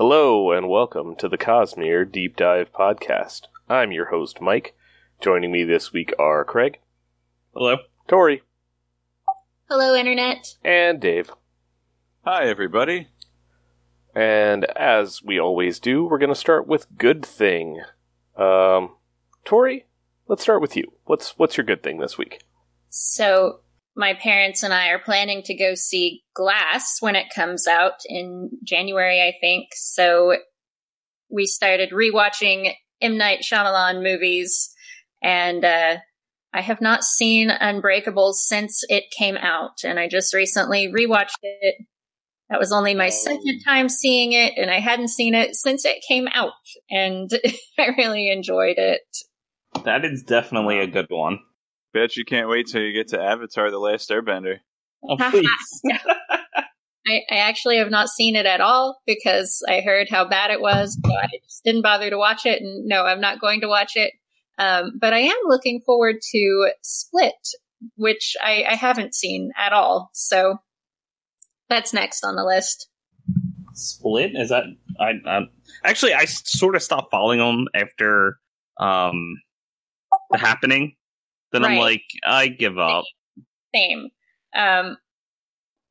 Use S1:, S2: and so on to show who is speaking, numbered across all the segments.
S1: Hello and welcome to the Cosmere Deep Dive Podcast. I'm your host, Mike. Joining me this week are Craig,
S2: Hello.
S1: Tori,
S3: Hello, Internet.
S1: and Dave.
S4: Hi, everybody.
S1: And as we always do, we're going to start with Good Thing. Um, Tori, let's start with you. What's what's your good thing this week?
S3: So, my parents and I are planning to go see Glass when it comes out in January, I think. So, we started rewatching M. Night Shyamalan movies, and uh, I have not seen Unbreakable since it came out, and I just recently rewatched it. That was only my
S1: Oh.
S3: second time seeing it, and I hadn't seen it since it came out, and I really enjoyed it.
S2: That is definitely a good one.
S4: Bet you can't wait till you get to Avatar: The Last Airbender.
S2: Oh, please.
S3: I, I actually have not seen it at all because I heard how bad it was. So I just didn't bother to watch it. And no, I'm not going to watch it. Um, but I am looking forward to Split, which I, I haven't seen at all. So that's next on the list.
S2: Split is that? I, I actually I sort of stopped following them after um the happening. Then I'm like, I give up.
S3: Same. Um,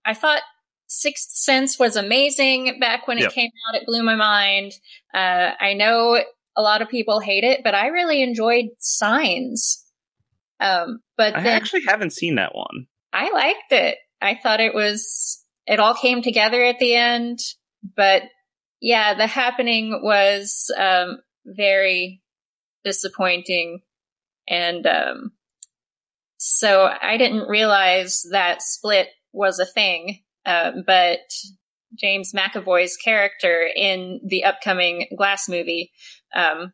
S3: I thought Sixth Sense was amazing back when it
S2: Yep.
S3: came out. It blew my mind. Uh, I know a lot of people hate it, but I really enjoyed Signs. Um, but
S2: I
S3: then
S2: actually haven't seen that one.
S3: I liked it. I thought it was, it all came together at the end. But yeah, the happening was um, very disappointing. And um, so I didn't realize that Split was a thing. Uh, but James McAvoy's character in the upcoming Glass movie um,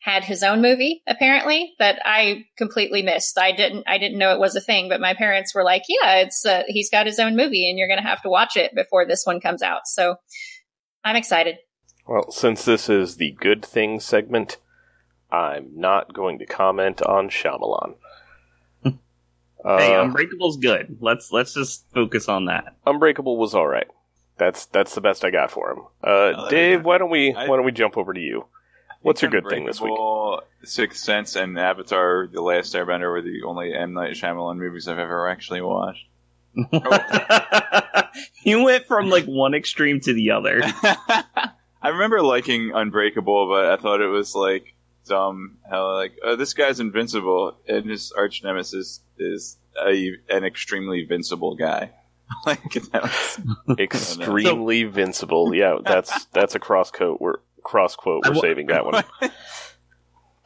S3: had his own movie apparently that I completely missed. I didn't I didn't know it was a thing, but my parents were like, "Yeah, it's uh, he's got his own movie and you're going to have to watch it before this one comes out." So I'm excited.
S1: Well, since this is the Good Thing segment, I'm not going to comment on Shyamalan. Uh,
S2: hey, Unbreakable's good. Let's let's just focus on that.
S1: Unbreakable was all right. That's that's the best I got for him. Uh,
S4: Oh,
S1: Dave, why don't we
S4: I-
S1: why don't we jump over to you? What's your good thing this week?
S4: Sixth Sense, and Avatar: The Last Airbender were the only M Night Shyamalan movies I've ever actually watched.
S2: you went from like one extreme to the other.
S4: I remember liking Unbreakable, but I thought it was like dumb. How like oh, this guy's invincible, and his arch nemesis is a, an extremely invincible guy. like that was,
S1: Extremely vincible. Yeah, that's that's a cross quote. We're cross quote. We're
S2: I wa-
S1: saving that one.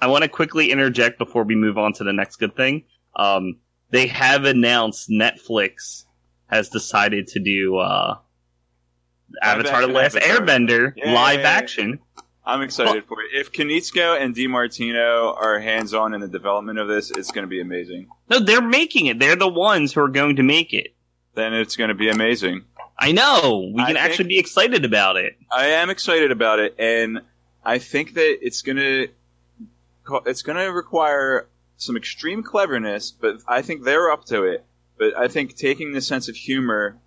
S2: I want to quickly interject before we move on to the next good thing. Um, they have announced Netflix has decided to do uh, Avatar: The Last
S4: Avatar.
S2: Airbender
S4: Yay.
S2: live action.
S4: I'm excited for it. If Konietzko and DiMartino are hands on in the development of this, it's going to be amazing.
S2: No, they're making it. They're the ones who are going to make it.
S4: Then it's going to be amazing.
S2: I know. We can actually be excited about it.
S4: I am excited about it, and I think that it's gonna it's gonna require some extreme cleverness, but I think they're up to it. But I think taking the sense of humor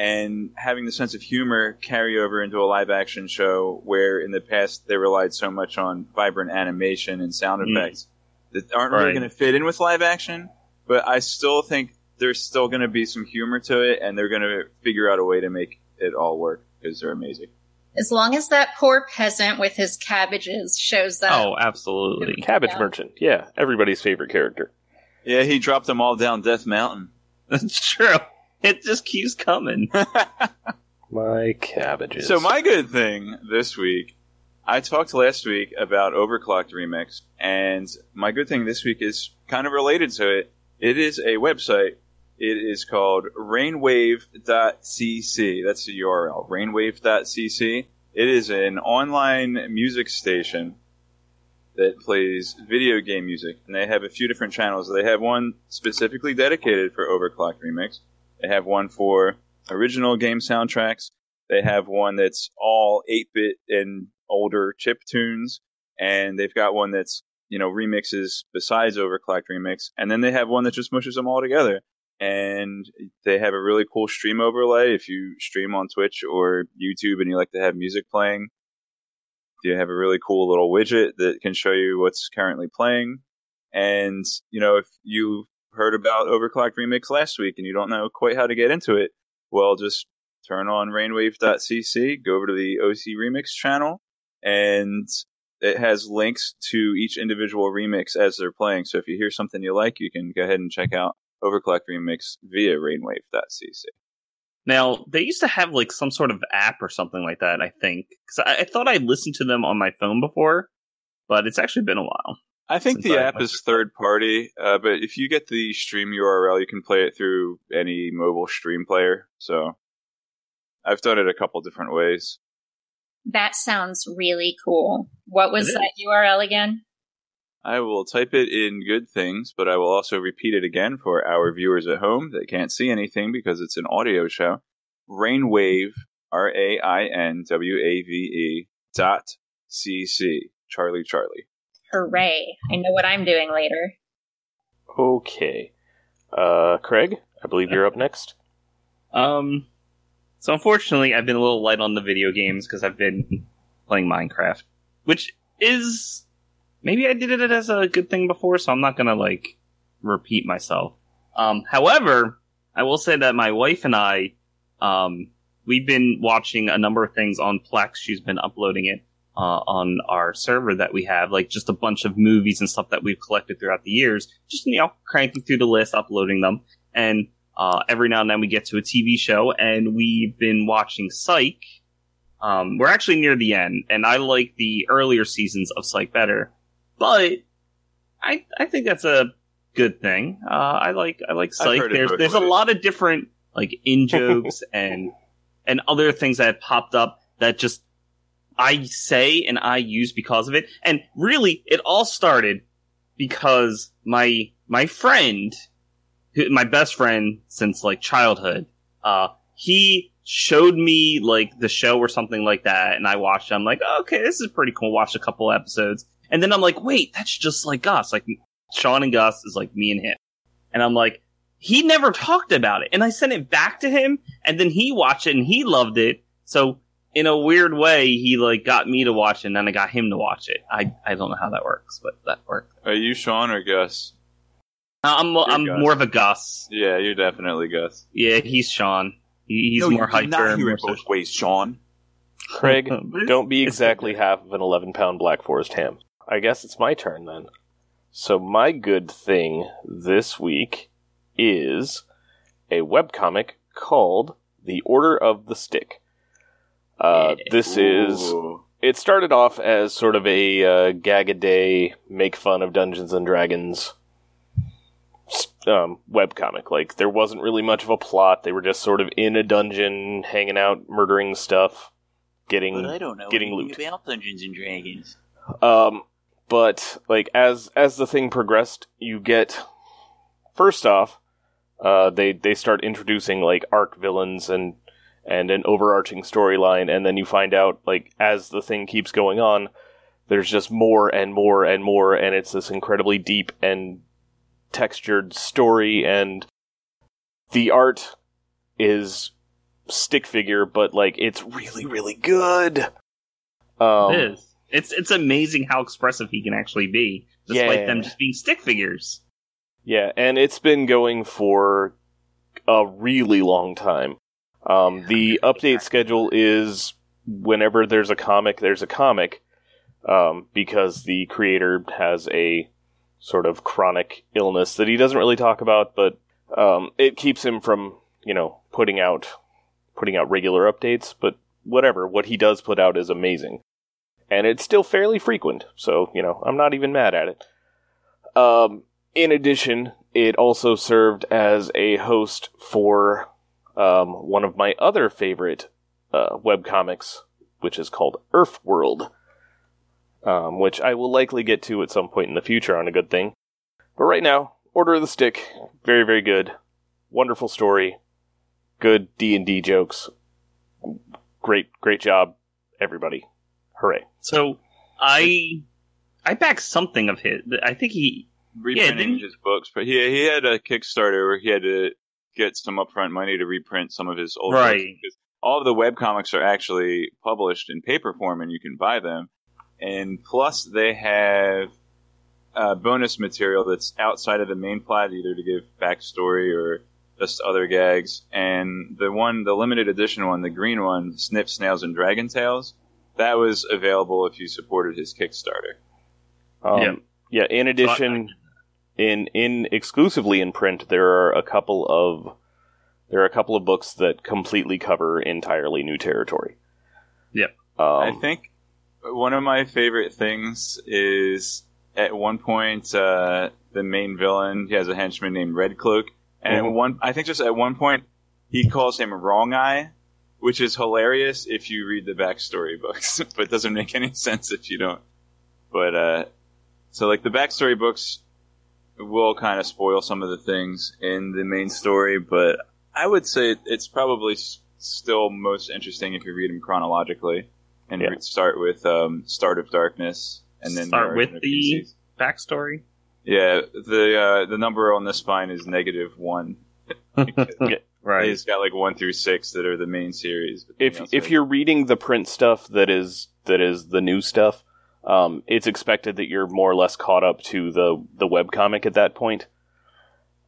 S4: and having the sense of humor carry over into a live action show where in the past they relied so much on vibrant animation and sound
S2: Mm.
S4: effects that aren't really going to fit in with live action. But I still think there's still going to be some humor to it, and they're going to figure out a way to make it all work because they're amazing.
S3: As long as that poor peasant with his cabbages shows that.
S2: Oh, absolutely.
S1: Cabbage
S3: Yeah.
S1: Merchant. Yeah, everybody's favorite character.
S4: Yeah, he dropped them all down Death Mountain.
S2: That's true. It just keeps coming.
S1: My cabbages.
S4: so my good thing this week, I talked last week about Overclocked Remix, and my good thing this week is kind of related to it. It is a website. It is called rainwave.cc. That's the URL, rainwave.cc. It is an online music station that plays video game music, and they have a few different channels. They have one specifically dedicated for Overclocked Remix. They have one for original game soundtracks. They have one that's all 8-bit and older chip tunes, and they've got one that's you know remixes besides Overclocked Remix, and then they have one that just mushes them all together. and they have a really cool stream overlay. If you stream on Twitch or YouTube and you like to have music playing, they have a really cool little widget that can show you what's currently playing. And, you know, if you heard about Overclocked Remix last week and you don't know quite how to get into it, well, just turn on rainwave.cc, go over to the OC Remix channel, and it has links to each individual remix as they're playing. So if you hear something you like, you can go ahead and check out Overclocked Remix via rainwave.cc.
S2: Now, they used to have like some sort of app or something like that, I think. Because I, I, thought I listened to them on my phone before, but it's actually been a while.
S4: I think the I app is third party, uh, but if you get the stream URL, you can play it through any mobile stream player. So I've done it a couple different ways.
S3: That sounds really cool. What was that URL again?
S4: I will type it in good things, but I will also repeat it again for our viewers at home that can't see anything because it's an audio show. Rainwave, R A I N W A V E dot C C. Charlie Charlie.
S3: Hooray. I know what I'm doing later.
S1: Okay. Uh, Craig, I believe you're up next.
S2: Um, so unfortunately, I've been a little light on the video games because I've been playing Minecraft, which is maybe I did it as a good thing before, so I'm not gonna like repeat myself. Um, however, I will say that my wife and I, um, we've been watching a number of things on Plex. She's been uploading it uh, on our server that we have, like just a bunch of movies and stuff that we've collected throughout the years. Just you know, cranking through the list, uploading them, and uh, every now and then we get to a TV show, and we've been watching Psych. Um, we're actually near the end, and I like the earlier seasons of Psych better, but I I think that's a good thing. Uh, I like I like Psych. There's there's a lot of different like in jokes and and other things that have popped up that just I say and I use because of it. And really, it all started because my my friend my best friend since like childhood. Uh, he showed me like the show or something like that, and I watched. It. I'm like, oh, okay, this is pretty cool. Watched a couple episodes, and then I'm like, wait, that's just like Gus. Like Sean and Gus is like me and him, and I'm like, he never talked about it, and I sent it back to him, and then he watched it and he loved it. So in a weird way, he like got me to watch it, and then I got him to watch it. I I don't know how that works, but that worked.
S4: Are you Sean or Gus?
S2: Uh, I'm you're I'm Gus. more of a Gus.
S4: Yeah, you're definitely Gus.
S2: Yeah, he's Sean. He, he's no, more hyper. Not
S4: hear it both ways, Sean.
S1: Craig, don't be exactly half of an 11 pound Black Forest ham. I guess it's my turn then. So, my good thing this week is a webcomic called The Order of the Stick. Uh, this Ooh. is. It started off as sort of a uh, gag a day, make fun of Dungeons and Dragons um, webcomic. Like there wasn't really much of a plot. They were just sort of in a dungeon, hanging out, murdering stuff, getting
S5: but I don't know
S1: getting loot.
S5: about Dungeons and Dragons.
S1: Um, but like as as the thing progressed, you get first off, uh, they they start introducing like arc villains and and an overarching storyline, and then you find out like as the thing keeps going on, there's just more and more and more, and it's this incredibly deep and textured story and the art is stick figure, but like it's really, really good.
S2: Um, it is. It's it's amazing how expressive he can actually be, despite yeah. them just being stick figures.
S1: Yeah, and it's been going for a really long time. Um, the update schedule is whenever there's a comic, there's a comic, um, because the creator has a sort of chronic illness that he doesn't really talk about, but um, it keeps him from you know putting out putting out regular updates. But whatever, what he does put out is amazing, and it's still fairly frequent. So you know I'm not even mad at it. Um, in addition, it also served as a host for um, one of my other favorite uh, webcomics, which is called Erfworld um, which I will likely get to at some point in the future on a good thing. But right now, Order of the Stick, very very good, wonderful story, good D and D jokes, great great job, everybody, hooray!
S2: So I I backed something of his. I think he
S4: reprinting yeah, his books, but he he had a Kickstarter where he had to get some upfront money to reprint some of his old
S2: Right.
S4: books, all of the web comics are actually published in paper form and you can buy them. And plus, they have uh, bonus material that's outside of the main plot, either to give backstory or just other gags. And the one, the limited edition one, the green one, Snip, Snails, and Dragon Tales, that was available if you supported his Kickstarter.
S1: Um,
S2: Yeah.
S1: yeah. In addition, in in exclusively in print, there are a couple of there are a couple of books that completely cover entirely new territory.
S2: Yep.
S1: Um,
S4: I think one of my favorite things is at one point uh, the main villain he has a henchman named Red Cloak, and
S1: Mhm.
S4: one I think just at one point he calls him Wrong Eye, which is hilarious if you read the backstory books, but doesn't make any sense if you don't. But uh, so like the backstory books will kind of spoil some of the things in the main story, but I would say it's probably s- still most interesting if you read them chronologically and
S1: Yeah.
S4: re- start with um, Start of Darkness and then
S2: Start with the-
S4: Species.
S2: Backstory.
S4: yeah the uh, the number on the spine is negative one.
S2: Right.
S4: He's got like one through six that are the main series.
S1: if if you're reading the print stuff that is that is the new stuff, um, it's expected that you're more or less caught up to the the webcomic at that point.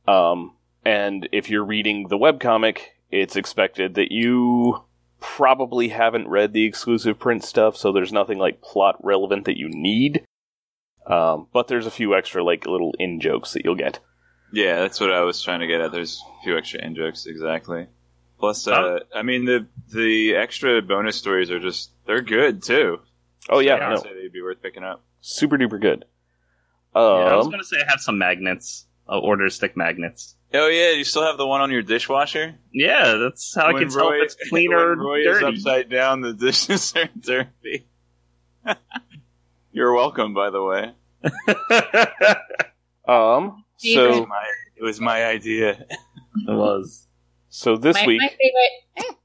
S1: Um, and if you're reading the webcomic, it's expected that you probably haven't read the exclusive print stuff, so there's nothing like plot relevant that you need. Um, but there's a few extra like little in jokes that you'll get.
S4: Yeah, that's what I was trying to get at. There's a few extra in jokes, exactly. Plus, uh. I mean the the extra bonus stories are just they're good too.
S1: Oh yeah,
S4: I
S1: no,
S4: would say they'd be worth picking up.
S1: super duper good.
S2: yeah, I was
S1: Um,
S2: gonna say I have some magnets. Uh, order stick magnets.
S4: Oh yeah, you still have the one on your dishwasher.
S2: Yeah, that's how I
S4: When
S2: can tell if it's clean or
S4: Roy
S2: dirty.
S4: is upside down, the dishes are dirty. You're welcome, by the way.
S1: um,
S4: It
S1: so
S4: was my, it was my idea.
S2: it was.
S1: so this
S3: my,
S1: week,
S3: my favorite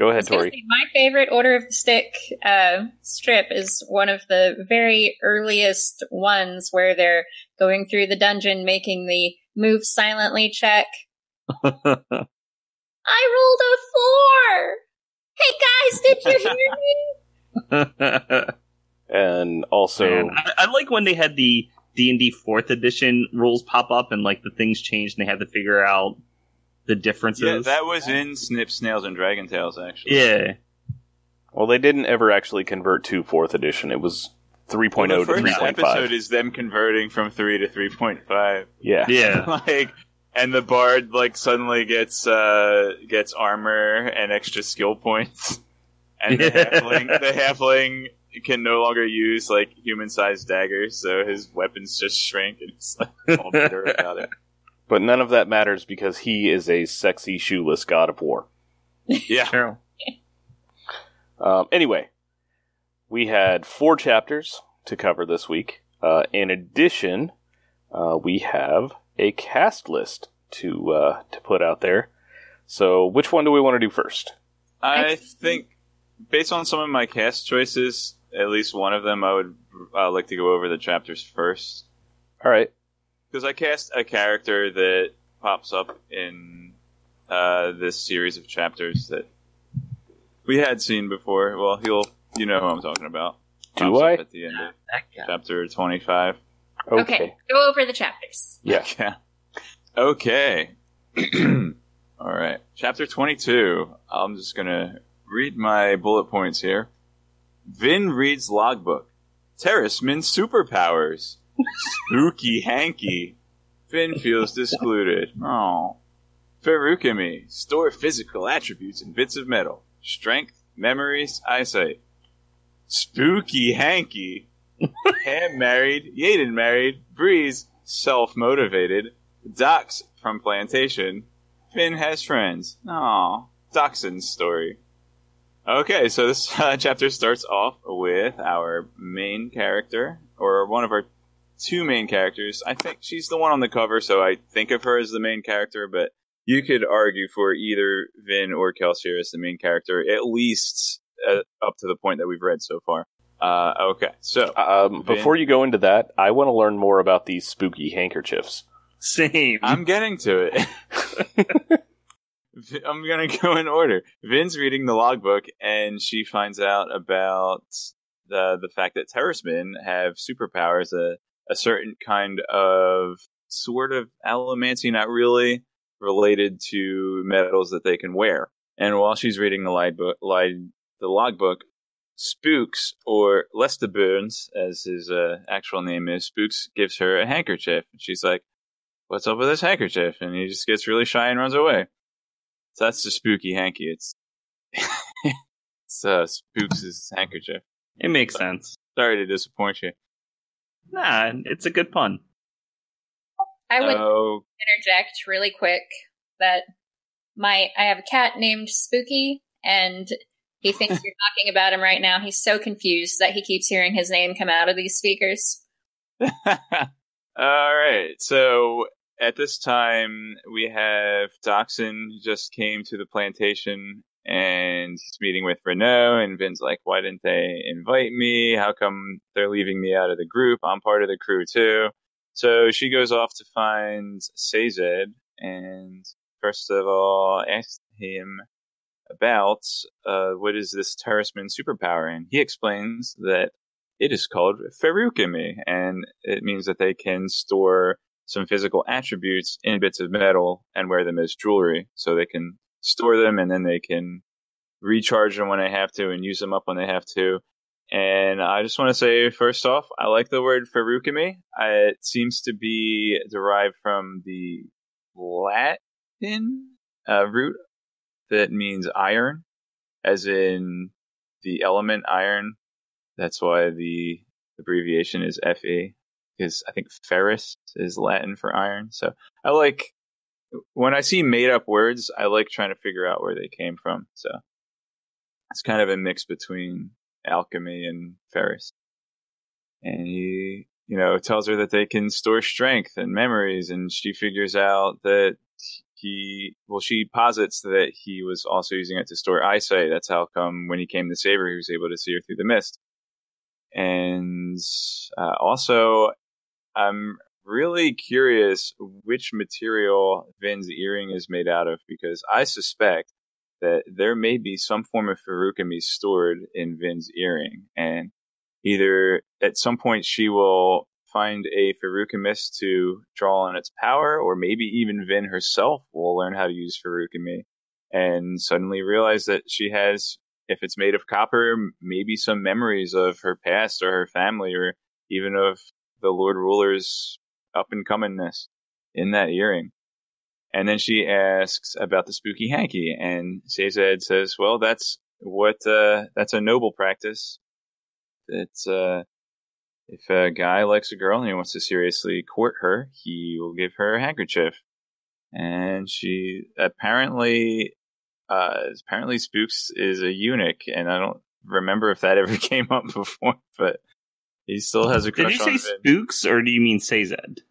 S1: go ahead, Tori.
S3: say, my favorite Order of the Stick uh, strip is one of the very earliest ones where they're going through the dungeon making the move silently check. I rolled a four. Hey guys, did you hear me?
S1: and also
S2: Man, I, I like when they had the D and D fourth edition rules pop up and like the things changed and they had to figure out the differences.
S4: Yeah, that was in Snip, Snails, and Dragon Tales, actually.
S2: yeah.
S1: well they didn't ever actually convert to fourth edition it was 3.0
S4: Well, the
S1: to
S4: first
S1: 3.5
S4: episode is them converting from three to three point five.
S1: yeah
S2: Yeah.
S4: like and the bard like suddenly gets uh gets armor and extra skill points and the halfling the halfling can no longer use like human sized daggers so his weapons just shrink and he's like all bitter about it
S1: but none of that matters because he is a sexy shoeless god of war.
S4: Yeah.
S2: True.
S1: um, anyway we had four chapters to cover this week. Uh, in addition uh, we have a cast list to uh, to put out there. So which one do we want to do first?
S4: I think based on some of my cast choices at least one of them i would uh, like to go over the chapters first.
S1: All right
S4: because I cast a character that pops up in uh, this series of chapters that we had seen before. Well, he'll you know who I'm talking about.
S1: Do
S4: Pops up
S1: I?
S4: At the end of chapter 25.
S1: okay,
S3: Okay, go over the chapters.
S1: yeah
S4: Yeah. Okay. All right. Chapter 22. I'm just going to read my bullet points here. Vin reads logbook. Terrisman superpowers. Spooky hanky. Vin feels discluded. Oh. Feruchemy. Store physical attributes in bits of metal. Strength, memories, eyesight. Spooky hanky. Ham married, Yeden married, Breeze self motivated, Dox from Plantation, Vin has friends. Aw, Dockson's story. Okay, so this uh, chapter starts off with our main character, or one of our two main characters. I think she's the one on the cover, so I think of her as the main character, but you could argue for either Vin or Kelsier as the main character, at least uh, up to the point that we've read so far. Uh, okay, so
S1: um, before you go into that i want to learn more about these spooky handkerchiefs
S2: Same.
S4: I'm getting to it. I'm gonna go in order. Vin's reading the logbook, and she finds out about the the fact that Terrismen have superpowers, a a certain kind of sort of allomancy, not really related to metals that they can wear. And while she's reading the light book, light, the logbook, Spooks or Lestibournes, as his uh, actual name is, Spooks gives her a handkerchief. And she's like, "What's up with this handkerchief?" And he just gets really shy and runs away. So that's the spooky hanky. It's it's uh, Spooks' handkerchief.
S2: It makes sense.
S4: Sorry to disappoint you.
S2: Nah, it's a good pun.
S3: I would
S4: Oh,
S3: interject really quick that my I have a cat named Spooky and he thinks you're talking about him right now. He's so confused that he keeps hearing his name come out of these speakers.
S4: All right. So at this time, we have Dockson who just came to the plantation and he's meeting with Renoux. And Vin's like, why didn't they invite me? How come they're leaving me out of the group? I'm part of the crew too. So she goes off to find Sazed and first of all asks him about uh, what is this Terrisman superpower, and he explains that it is called Feruchemy, and it means that they can store some physical attributes in bits of metal and wear them as jewelry. So they can store them and then they can recharge them when they have to and use them up when they have to. And I just want to say, first off, I like the word Feruchemy. It seems to be derived from the Latin uh, root that means iron, as in the element iron. That's why the abbreviation is Fe, because I think ferrous is Latin for iron. So I like when I see made up words, I like trying to figure out where they came from. So it's kind of a mix between alchemy and ferrous. And he, you know, tells her that they can store strength and memories, and she figures out that he, well, she posits that he was also using it to store eyesight. That's how come when he came to save her, he was able to see her through the mist. And uh, also, I'm really curious which material Vin's earring is made out of because I suspect that there may be some form of Feruchemy stored in Vin's earring, and either at some point she will find a Feruchemist to draw on its power, or maybe even Vin herself will learn how to use Feruchemy and suddenly realize that she has, if it's made of copper, maybe some memories of her past or her family, or even of the Lord Ruler's up and comingness in that earring. And then she asks about the spooky hanky, and Sazed says, "Well, that's what uh, that's a noble practice. It's uh, if a guy likes a girl and he wants to seriously court her, he will give her a handkerchief." And she apparently, uh, apparently Spooks is a eunuch, and I don't remember if that ever came up before, but he still has a
S2: Did you say spooks or do you mean Sazed?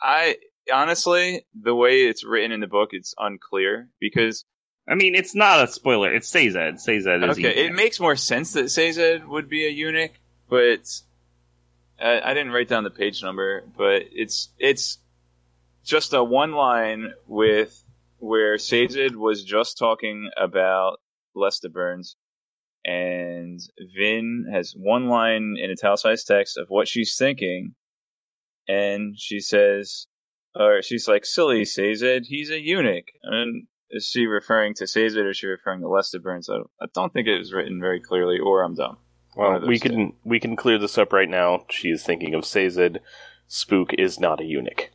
S4: I honestly, the way it's written in the book, it's unclear because
S2: I mean, it's not a spoiler. It's Sazed. Sazed is
S4: okay, it makes more sense that Sazed would be a eunuch, but I, I didn't write down the page number. But it's it's just a one line with where Sazed was just talking about Lestibournes, and Vin has one line in italicized text of what she's thinking, and she says, or she's like, "Silly Sazed, he's a eunuch." And is she referring to Sazed or is she referring to Lestibournes? I, I don't think it was written very clearly, or I'm dumb.
S1: Well, we
S4: two.
S1: can we can clear this up right now. She is thinking of Sazed. Spook is not a eunuch.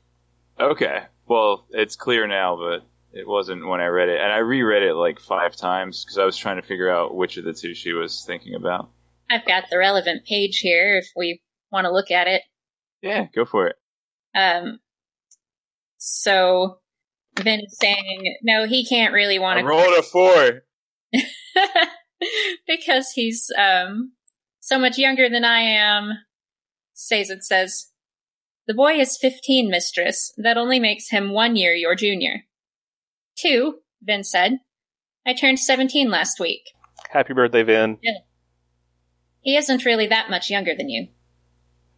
S4: Okay, well, it's clear now, but it wasn't when I read it, and I reread it like five times because I was trying to figure out which of the two she was thinking about.
S3: I've got the relevant page here if we want to look at it.
S4: Yeah, go for it.
S3: Um, so Vin is saying, no, he can't really want to
S4: roll a four.
S3: because he's um so much younger than I am. Sazed says, "The boy is fifteen, mistress. That only makes him one year your junior." Two, Vin said. I turned seventeen last week.
S1: Happy birthday, Vin.
S3: He isn't really that much younger than you.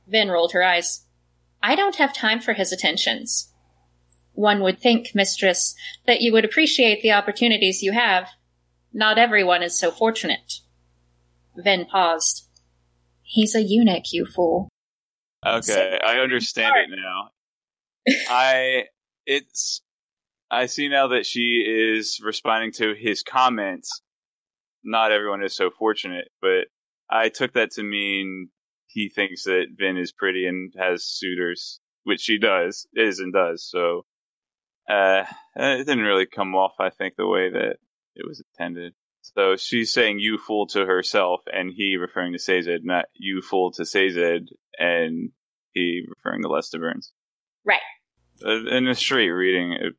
S3: Vin rolled her eyes. I don't have time for his attentions. One would think, mistress, that you would appreciate the opportunities you have. Not everyone is so fortunate. Vin paused. He's a eunuch, you fool.
S4: Okay, I understand it now. I it's I see now that she is responding to his comments. Not everyone is so fortunate, but I took that to mean he thinks that Vin is pretty and has suitors, which she does, is and does. So uh, it didn't really come off, I think, the way that it was intended. So she's saying "you fool" to herself, and he referring to Sazed, not "you fool" to Sazed, and he referring to Lestibournes.
S3: Right.
S4: Uh, in a straight reading, it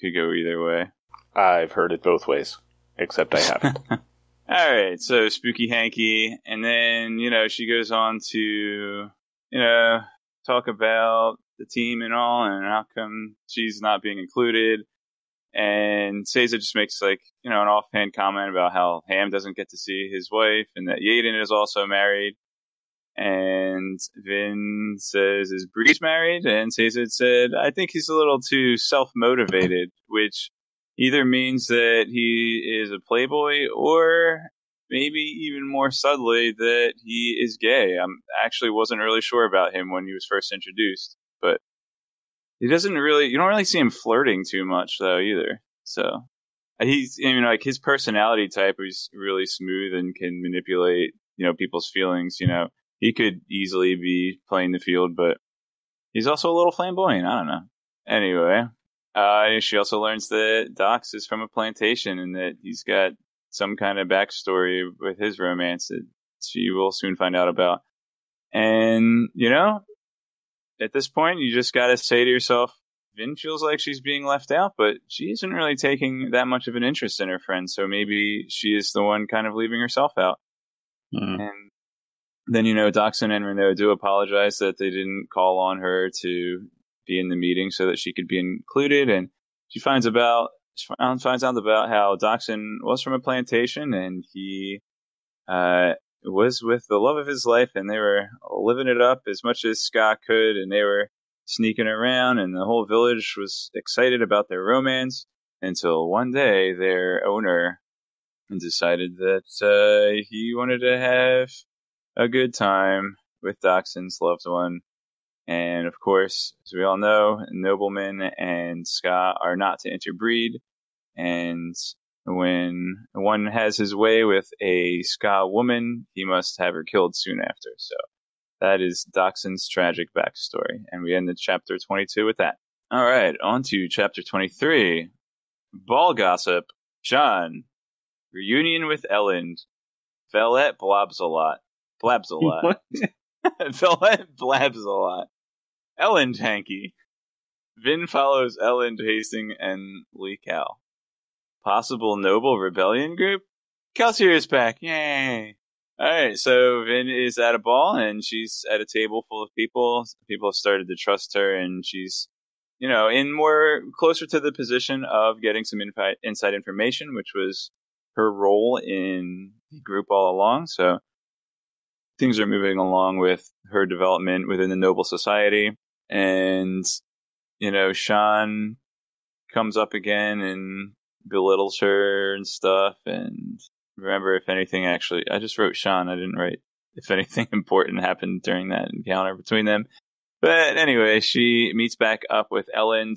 S4: could go either way.
S1: I've heard it both ways, except I haven't.
S4: All right, so spooky hanky, and then you know she goes on to you know talk about the team and all, and how come she's not being included. And Sazed just makes like you know an offhand comment about how Ham doesn't get to see his wife, and that Yeden is also married. And Vin says, "Is Breeze married?" And Sazed said, "I think he's a little too self motivated," which either means that he is a playboy or maybe even more subtly that he is gay. I actually wasn't really sure about him when he was first introduced, but he doesn't really, you don't really see him flirting too much though either. So he's, you know, like his personality type is really smooth and can manipulate, you know, people's feelings. You know, he could easily be playing the field, but he's also a little flamboyant. I don't know. Anyway, uh, she also learns that Dox is from a plantation and that he's got some kind of backstory with his romance that she will soon find out about. And, you know, at this point, you just got to say to yourself, Vin feels like she's being left out, but she isn't really taking that much of an interest in her friend. So maybe she is the one kind of leaving herself out.
S2: Mm.
S4: And then, you know, Dockson and Renoux do apologize that they didn't call on her to be in the meeting so that she could be included. And she finds about she finds out about how Dockson was from a plantation and he uh, was with the love of his life, and they were living it up as much as skaa could, and they were sneaking around, and the whole village was excited about their romance until one day their owner decided that uh, he wanted to have a good time with Dockson's loved one and of course, as we all know, noblemen and skaa are not to interbreed. And when one has his way with a skaa woman, he must have her killed soon after. So that is Dockson's tragic backstory. And we end ended chapter 22 with that. All right, on to chapter 23. Ball gossip. Shan. Reunion with Elend. Valette blobs a lot. Blabs a lot. Blabs a lot. Elend Hanky. Vin follows Elend Hastings and Lekal. Possible noble rebellion group? Kelsier is back. Yay. Alright, so Vin is at a ball and she's at a table full of people. People have started to trust her and she's, you know, in more closer to the position of getting some infi- inside information, which was her role in the group all along. So things are moving along with her development within the noble society and you know Shan comes up again and belittles her and stuff. And remember, if anything, actually, I just wrote Shan. I didn't write if anything important happened during that encounter between them. But anyway, she meets back up with Elend,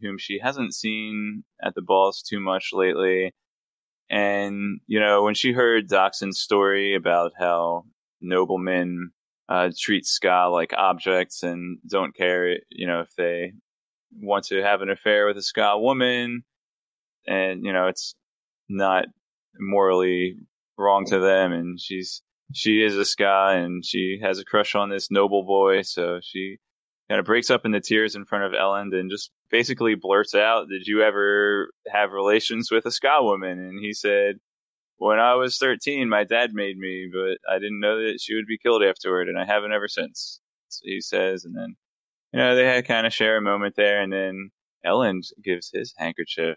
S4: whom she hasn't seen at the balls too much lately. And, you know, when she heard Dockson's story about how noblemen uh, treat skaa like objects and don't care, you know, if they want to have an affair with a skaa woman, and you know it's not morally wrong to them, and she's she is a skaa and she has a crush on this noble boy, so she kind of breaks up into tears in front of Elend and just basically blurts out, "Did you ever have relations with a skaa woman?" And he said, when I was 13, my dad made me, but I didn't know that she would be killed afterward, and I haven't ever since. So he says, and then, you know, they had kind of share a moment there, and then Elend gives his handkerchief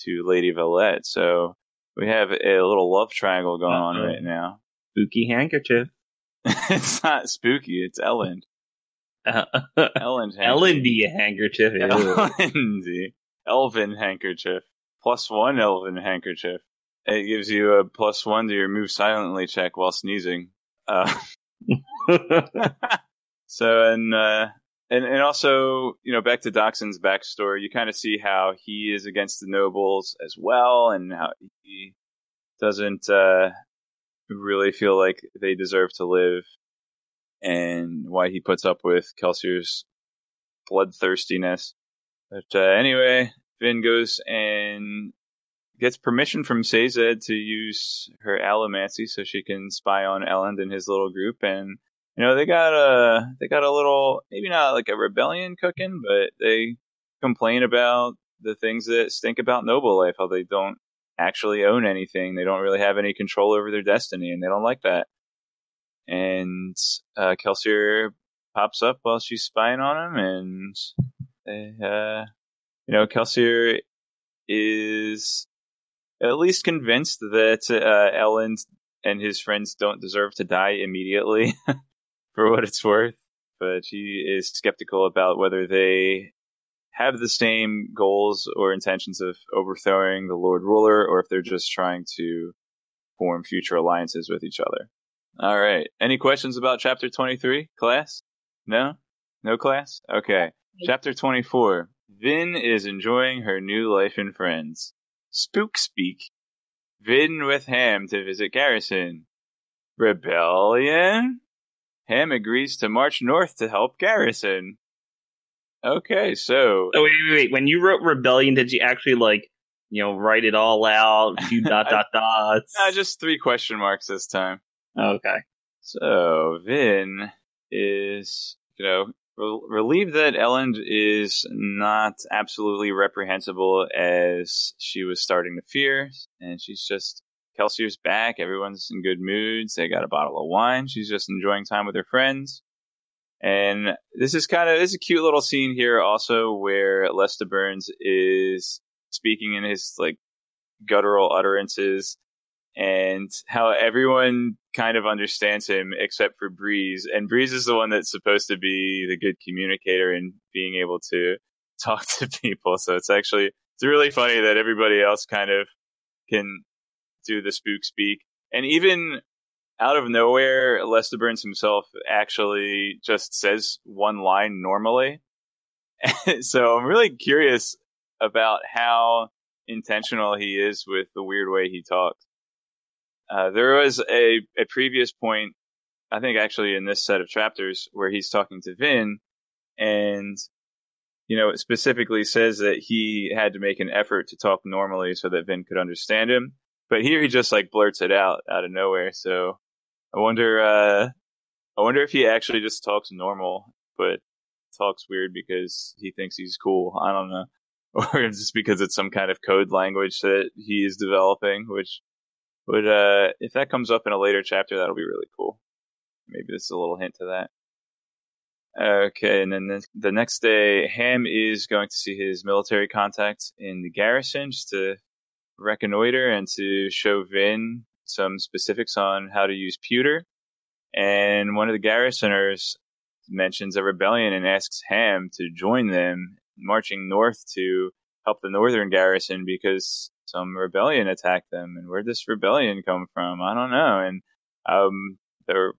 S4: to Lady Valette. So we have a little love triangle going Uh-oh. on right now.
S2: Spooky handkerchief.
S4: it's not spooky, it's. Ellen
S2: Ellendy handkerchief.
S4: Ellendy. Elven handkerchief. Plus one elven handkerchief. It gives you a plus one to your move silently check while sneezing. Uh, so and uh, and and also you know back to Dockson's backstory, you kind of see how he is against the nobles as well, and how he doesn't uh, really feel like they deserve to live, and why he puts up with Kelsier's bloodthirstiness. But uh, anyway, Vin goes and gets permission from Sazed to use her allomancy so she can spy on Elend and his little group. And you know they got a they got a little maybe not like a rebellion cooking, but they complain about the things that stink about noble life, how they don't actually own anything, they don't really have any control over their destiny, and they don't like that. And uh, Kelsier pops up while she's spying on him, and they, uh, you know, Kelsier is at least convinced that uh, Elend and his friends don't deserve to die immediately, for what it's worth. But she is skeptical about whether they have the same goals or intentions of overthrowing the Lord Ruler, or if they're just trying to form future alliances with each other. All right. Any questions about chapter 23, class? No? No class? Okay. Chapter 24. Vin is enjoying her new life and friends. Spook speak. Vin with Ham to visit Garrison. Rebellion? Ham agrees to march north to help Garrison. Okay, so
S2: Oh wait, wait, wait. When you wrote rebellion, did you actually like, you know, write it all out? Few dot dot dots.
S4: uh, just three question marks this time.
S2: Okay.
S4: So Vin is, you know, relieved that Elend is not absolutely reprehensible as she was starting to fear, and she's just Kelsier's back. Everyone's in good moods. They got a bottle of wine. She's just enjoying time with her friends. And this is kind of this is a cute little scene here also where Lestibournes is speaking in his like guttural utterances and how everyone kind of understands him except for Breeze. And Breeze is the one that's supposed to be the good communicator and being able to talk to people. So it's actually it's really funny that everybody else kind of can do the spook speak. And even out of nowhere, Lestibournes himself actually just says one line normally. so I'm really curious about how intentional he is with the weird way he talks. Uh, there was a, a previous point, I think actually in this set of chapters, where he's talking to Vin, and you know, it specifically says that he had to make an effort to talk normally so that Vin could understand him. But here he just like blurts it out out of nowhere. So I wonder, uh, I wonder if he actually just talks normal, but talks weird because he thinks he's cool. I don't know. Or just because it's some kind of code language that he is developing, which would, uh, if that comes up in a later chapter, that'll be really cool. Maybe this is a little hint to that. Okay, and then the, next day, Ham is going to see his military contacts in the garrison just to reconnoiter and to show Vin some specifics on how to use pewter. And one of the garrisoners mentions a rebellion and asks Ham to join them, marching north to help the northern garrison because some rebellion attacked them. And where'd this rebellion come from? I don't know. And um, there,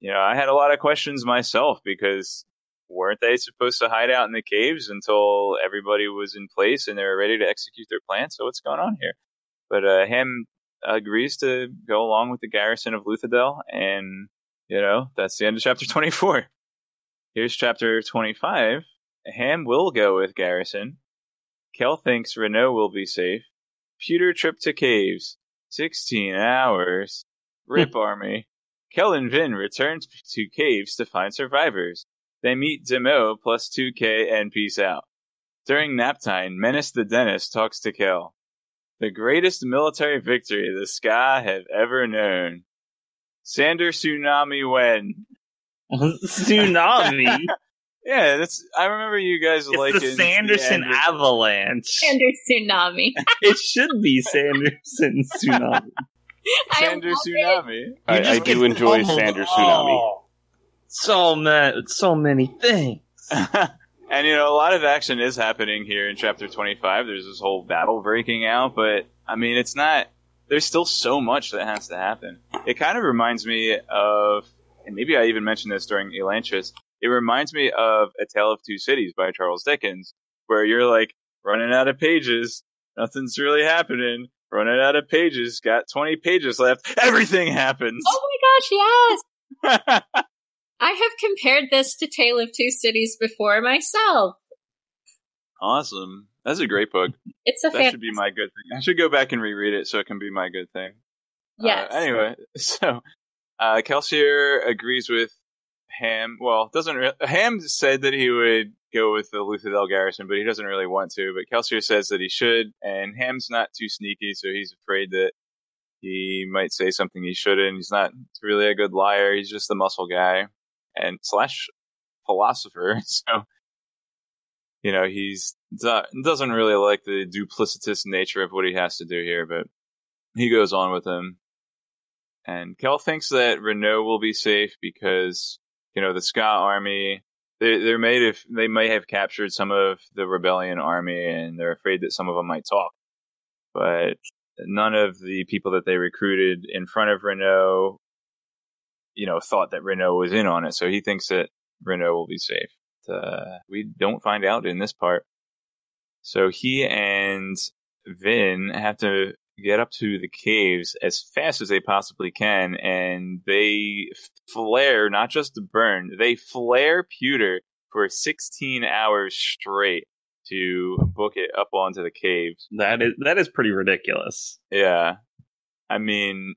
S4: you know, I had a lot of questions myself because weren't they supposed to hide out in the caves until everybody was in place and they were ready to execute their plan? So what's going on here? But uh, Ham agrees to go along with the garrison of Luthadel, and you know that's the end of chapter 24. Here's chapter 25. Ham will go with garrison. Kel thinks Renoux will be safe. Pewter trip to caves. 16 hours. Rip hmm. army. Kel and Vin return to caves to find survivors. They meet Demoux plus 2k and peace out. During nap time, Mennis the dentist talks to Kel. The greatest military victory the sky have ever known. Sander Tsunami when?
S2: Tsunami.
S4: Yeah, that's. I remember you guys
S2: it's
S4: liking
S2: the Sanderson
S4: Ander-
S2: Avalanche.
S3: Sanderson tsunami.
S2: it should be Sanderson Tsunami.
S3: I
S4: Sander. Tsunami.
S1: I, I do enjoy
S2: pummeled.
S1: Sander Tsunami.
S2: Oh. So many, so many things.
S4: and you know, a lot of action is happening here in chapter 25. There's this whole battle breaking out, but I mean, it's not. There's still so much that has to happen. It kind of reminds me of, and maybe I even mentioned this during Elantris. It reminds me of A Tale of Two Cities by Charles Dickens, where you're like running out of pages, nothing's really happening. Running out of pages, got 20 pages left. Everything happens.
S3: Oh my gosh, yes! I have compared this to Tale of Two Cities before myself.
S4: Awesome. That's a great book.
S3: It's a
S4: that
S3: fan-
S4: should be my good thing. I should go back and reread it so it can be my good thing.
S3: Yes.
S4: Uh, anyway, so uh, Kelsier agrees with Ham. Well, doesn't re- Ham said that he would go with the Luthadel garrison, but he doesn't really want to. But Kelsier says that he should, and Ham's not too sneaky, so he's afraid that he might say something he shouldn't. He's not really a good liar. He's just a muscle guy and slash philosopher. So you know he's doesn't really like the duplicitous nature of what he has to do here, but he goes on with him. And Kel thinks that Renoux will be safe because you know the skaa army they they're made if they may have captured some of the rebellion army and they're afraid that some of them might talk, but none of the people that they recruited in front of Renoux, you know, thought that Renoux was in on it. So he thinks that Renoux will be safe. Uh, we don't find out in this part. So he and Vin have to get up to the caves as fast as they possibly can, and they flare, not just to burn, they flare pewter for 16 hours straight to book it up onto the caves.
S2: That is that is pretty ridiculous.
S4: Yeah. I mean,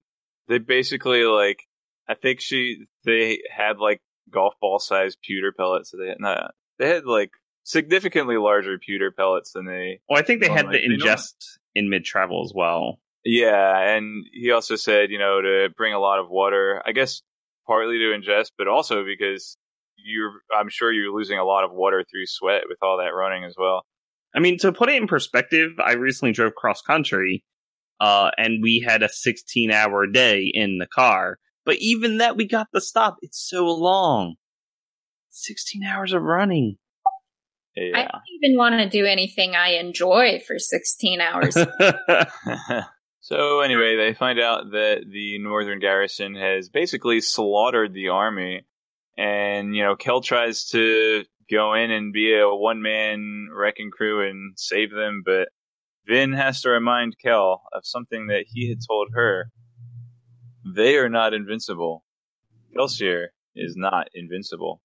S4: they basically like I think she they had like golf ball sized pewter pellets. So they had not, they had like significantly larger pewter pellets than they.
S2: Well, I think they had
S4: Normally,
S2: the ingest in mid travel as well.
S4: Yeah, and he also said, you know, to bring a lot of water. I guess partly to ingest, but also because you're. I'm sure you're losing a lot of water through sweat with all that running as well.
S2: I mean, to put it in perspective, I recently drove cross country, uh, and we had a 16 hour day in the car. But even that, we got the stop. It's so long. 16 hours of running.
S3: I don't even want to do anything I enjoy for 16 hours.
S4: so anyway, they find out that the northern garrison has basically slaughtered the army, and you know Kel tries to go in and be a one man wrecking crew and save them, but Vin has to remind Kel of something that he had told her. They are not invincible. Kelsier is not invincible.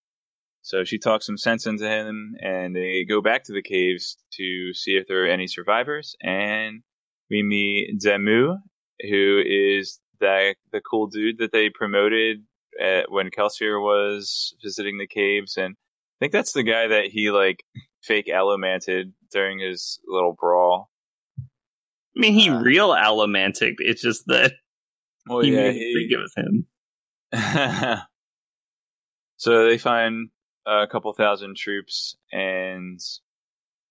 S4: So she talks some sense into him, and they go back to the caves to see if there are any survivors. And we meet Demoux, who is the the cool dude that they promoted at, when Kelsier was visiting the caves, and I think that's the guy that he like fake allomanted during his little brawl.
S2: I mean, he
S4: Uh,
S2: real allomantic. It's just that
S4: Well,
S2: he
S4: yeah, he-
S2: think of him.
S4: so they find a couple thousand troops, and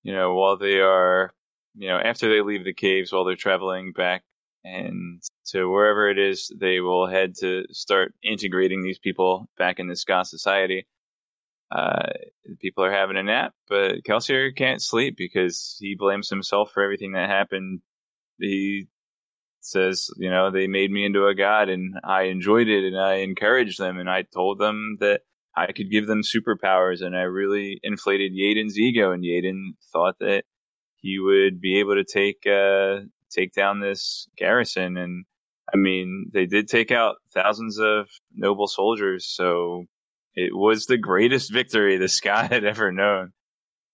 S4: you know, while they are, you know, after they leave the caves, while they're traveling back and to wherever it is, they will head to start integrating these people back in the skaa society. Uh, people are having a nap, but Kelsier can't sleep because he blames himself for everything that happened. He says, you know, they made me into a god and I enjoyed it and I encouraged them and I told them that I could give them superpowers and I really inflated Yeden's ego and Yaden thought that he would be able to take, uh, take down this garrison. And I mean, they did take out thousands of noble soldiers. So it was the greatest victory the sky had ever known.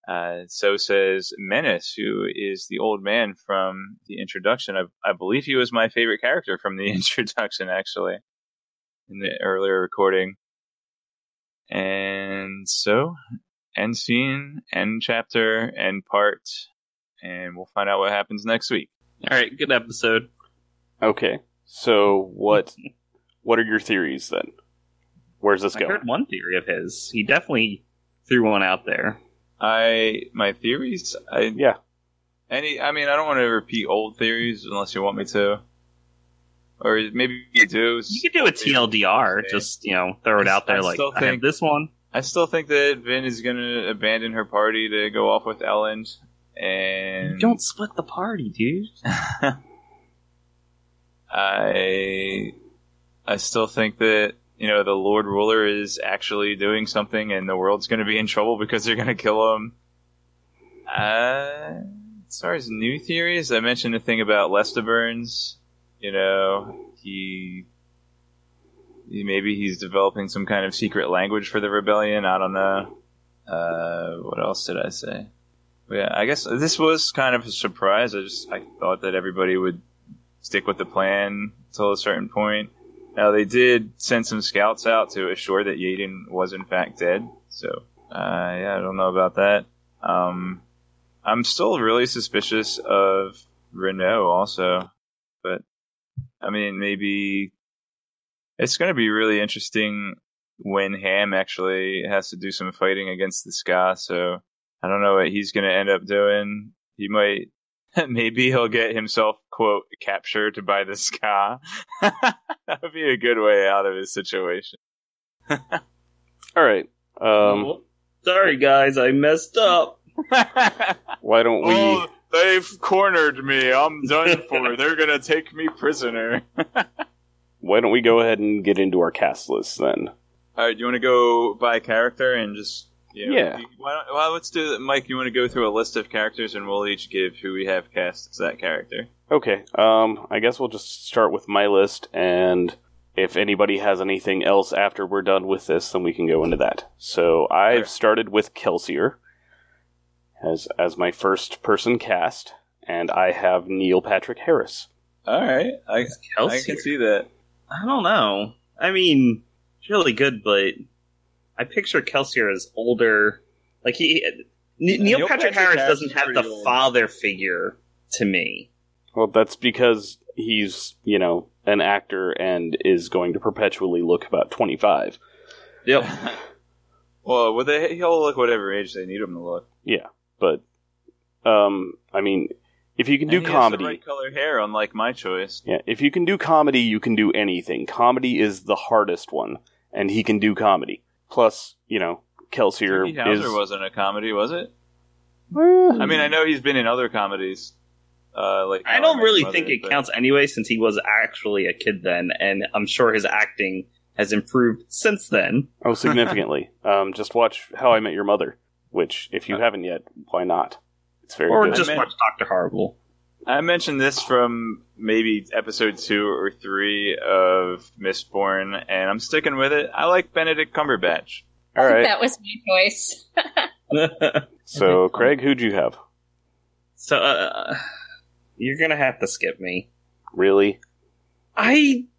S4: Uh, so says Mennis, who is the old man from the introduction. I, I believe he was my favorite character from the introduction, actually, in the earlier recording. And so, end scene, end chapter, end part, and we'll find out what happens next week.
S2: All right, good episode.
S1: Okay. So what what are your theories then? Where's this
S2: I
S1: going?
S2: heard one theory of his. He definitely threw one out there.
S4: I my theories. I
S1: Yeah.
S4: any. I mean, I don't want to repeat old theories unless you want me to. Or maybe you do.
S2: You could do a TLDR, just you know, throw it
S4: I-
S2: out there
S4: I
S2: like
S4: still
S2: I have
S4: think-
S2: this one.
S4: I still think that Vin is going to abandon her party to go off with Elend, and
S2: Don't split the party, dude.
S4: I I still think that you know the Lord Ruler is actually doing something, and the world's going to be in trouble because they're going to kill him. Uh, as far as new theories, I mentioned a thing about Lestibournes. You know, he, maybe he's developing some kind of secret language for the rebellion. I don't know. Uh, what else did I say? Yeah, I guess this was kind of a surprise. I just I thought that everybody would stick with the plan until a certain point. Now they did send some scouts out to assure that Yeden was in fact dead. So uh, yeah, I don't know about that. Um, I'm still really suspicious of Renoux also, but I mean maybe it's going to be really interesting when Ham actually has to do some fighting against the skaa. So I don't know what he's going to end up doing. He might maybe he'll get himself quote captured by the skaa that would be a good way out of his situation
S1: All right. Um,
S2: Oh, sorry, guys, I messed up.
S1: why don't we?
S4: oh they've cornered me i'm done for they're gonna take me prisoner
S1: Why don't we go ahead and get into our cast list then?
S4: all right do you want to go by character and just you know,
S1: Yeah.
S4: you- why don't, well let's do it mike you want to go through a list of characters and we'll each give who we have cast as that character
S1: Okay. Um, I guess we'll just start with my list, and if anybody has anything else after we're done with this, then we can go into that. So I've
S4: Sure.
S1: started with Kelsier as as my first person cast, and I have Neil Patrick Harris.
S4: all right i, I can see that
S2: I don't know. I mean, it's really good, but I picture Kelsier as older. Like he, N- Neil,
S4: Neil
S2: Patrick,
S4: Patrick
S2: Harris
S4: Harris
S2: doesn't have the
S4: old.
S2: father figure to me.
S1: Well, that's because he's you know an actor and is going to perpetually look about twenty five.
S2: Yep.
S4: well would they he'll look whatever age they need him to look
S1: Yeah, but um, I mean, if you can do
S4: And he has the
S1: comedy,
S4: right color hair unlike my choice
S1: Yeah, if you can do comedy, you can do anything. Comedy is the hardest one, and he can do comedy. Plus, you know, Kelsier
S4: Doogie Howser
S1: is.
S4: wasn't a comedy, was it? I mean, I know he's been in other comedies. Uh, like
S2: I don't really
S4: Met
S2: think it
S4: but-
S2: counts anyway, since he was actually a kid then, and I'm sure his acting has improved since then.
S1: oh, significantly. um, just watch How I Met Your Mother, which, if you haven't yet, why not? It's very
S2: Or
S1: good.
S2: just
S4: I meant-
S2: watch Doctor Horrible.
S4: I mentioned this from maybe episode two or three of Mistborn, and I'm sticking with it. I like Benedict Cumberbatch.
S1: All right.
S3: That was my choice.
S1: So, Craig, who'd you have?
S2: so uh, you're gonna have to skip me.
S1: Really?
S2: I don't,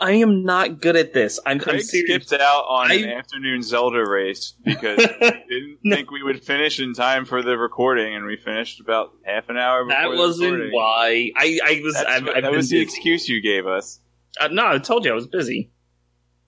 S2: I am not good at this. I'm, I'm
S4: skipped out on
S2: I-
S4: an afternoon Zelda race because we didn't
S2: No.
S4: think we would finish in time for the recording, and we finished about half an hour before
S2: That wasn't
S4: recording.
S2: why. I, I was.
S4: That's
S2: I've,
S4: what-
S2: I've
S4: that
S2: been
S4: was the excuse you gave us.
S2: Uh, no, I told you I was busy.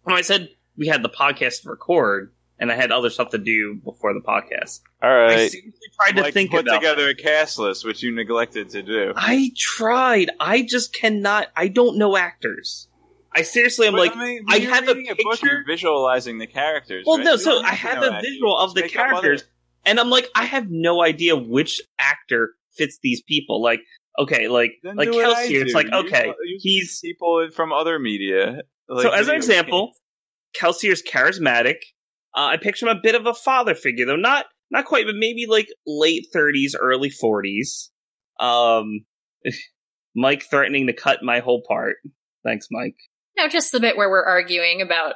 S2: When I said we had the podcast to record, and I had other stuff to do before the podcast,
S1: All
S2: I seriously tried to
S4: Like,
S2: think
S4: put
S2: about.
S4: together a cast list, which you neglected to do.
S2: I tried. I just cannot. I don't know actors. I seriously am
S4: But,
S2: like.
S4: mean,
S2: I
S4: when you're
S2: have a
S4: book,
S2: picture-
S4: you're visualizing the characters.
S2: Well,
S4: right?
S2: no.
S4: You
S2: So I have a visual of the
S4: Just make up
S2: characters,
S4: other-
S2: and I'm like, I have no idea which actor fits these people. Like, okay, like
S4: Then
S2: like
S4: I
S2: Kelsier, it's like okay,
S4: use
S2: he's
S4: people from other media. like
S2: so as an example. Kelsier is charismatic. Uh, I picture him a bit of a father figure, though not not quite, but maybe like late thirties, early forties. Um, Mike threatening to cut my whole part. Thanks, Mike.
S3: No, just the bit where we're arguing about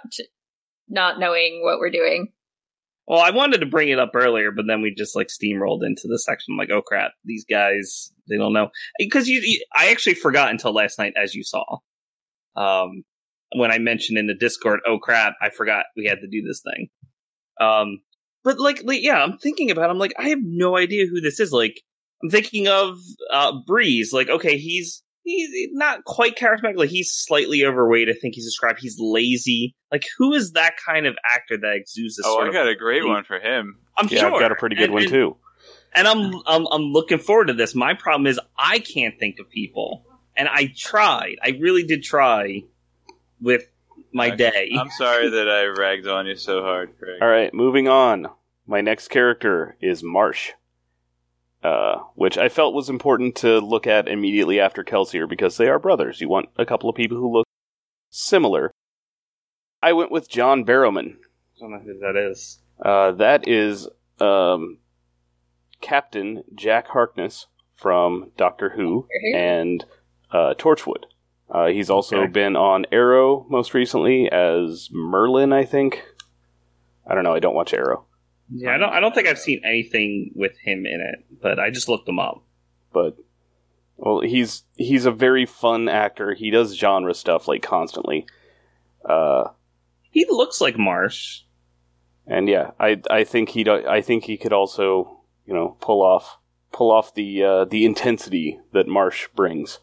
S3: not knowing what we're doing.
S2: Well, I wanted to bring it up earlier, but then we just like steamrolled into the section. I'm like, oh crap, these guys they don't know because you, you. I actually forgot until last night, as you saw. Um, when I mentioned in the Discord, oh crap, I forgot we had to do this thing. Um, but like, like yeah, I'm thinking about. It, I'm like, I have no idea who this is. Like, I'm thinking of uh Breeze. Like, okay, he's he's not quite charismatic. Like, he's slightly overweight. I think he's described. He's lazy. Like, who is that kind of actor that exudes this
S4: Oh,
S2: sort
S4: I
S2: of
S4: got a great
S2: Please.
S4: one for him.
S2: I'm
S1: Yeah,
S2: sure.
S1: I've got a pretty good
S2: And-
S1: one,
S2: and-
S1: too.
S2: And I'm, I'm I'm looking forward to this. My problem is I can't think of people, and I tried. I really did try with my day.
S4: I'm sorry that I ragged on you so hard, Craig.
S1: All right, moving on. My next character is Marsh, uh, which I felt was important to look at immediately after Kelsier because they are brothers. You want a couple of people who look similar. I went with John Barrowman.
S2: I don't know who that is.
S1: Uh, that is um, Captain Jack Harkness from Doctor Who and uh, Torchwood. Uh, he's also
S2: Okay.
S1: been on Arrow most recently as Merlin, I think. I don't know. I don't watch Arrow,
S2: Yeah, I don't. I don't think I've seen anything with him in it, but I just looked him up.
S1: but well, he's he's a very fun actor. He does genre stuff like constantly. Uh,
S2: He looks like Marsh.
S1: and yeah, I I think he do, I think he could also you know pull off pull off the uh, the intensity that Marsh brings.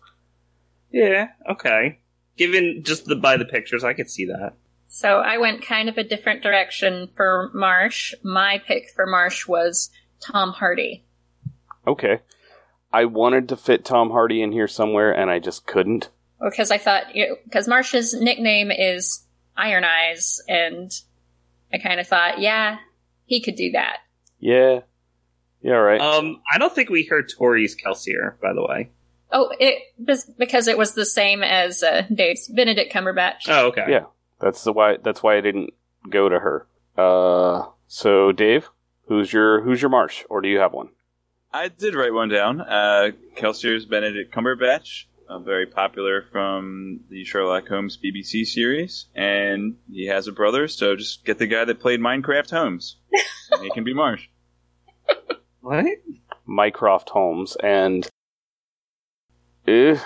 S2: Yeah. Okay. Given just the by the pictures, I could see that.
S3: So I went kind of a different direction for Marsh. My pick for Marsh was Tom Hardy.
S1: Okay. I wanted to fit Tom Hardy in here somewhere, and I just couldn't.
S3: Because I thought, because Marsh's nickname is Iron Eyes, and I kind of thought, yeah, he could do that.
S1: Yeah. Yeah, right.
S2: Um, I don't think we heard Tori's Kelsier, by the way.
S3: Oh, it because it was the same as uh, Dave's Benedict Cumberbatch.
S2: Oh, okay.
S1: Yeah. That's the why. That's why I didn't go to her. Uh, so Dave, who's your who's your Marsh, or do you have one?
S4: I did write one down. Uh, Kelsier's Benedict Cumberbatch, uh, very popular from the Sherlock Holmes BBC series, and he has a brother. So just get the guy that played Mycroft Holmes. and he can be Marsh.
S2: What?
S1: Mycroft Holmes, and eh,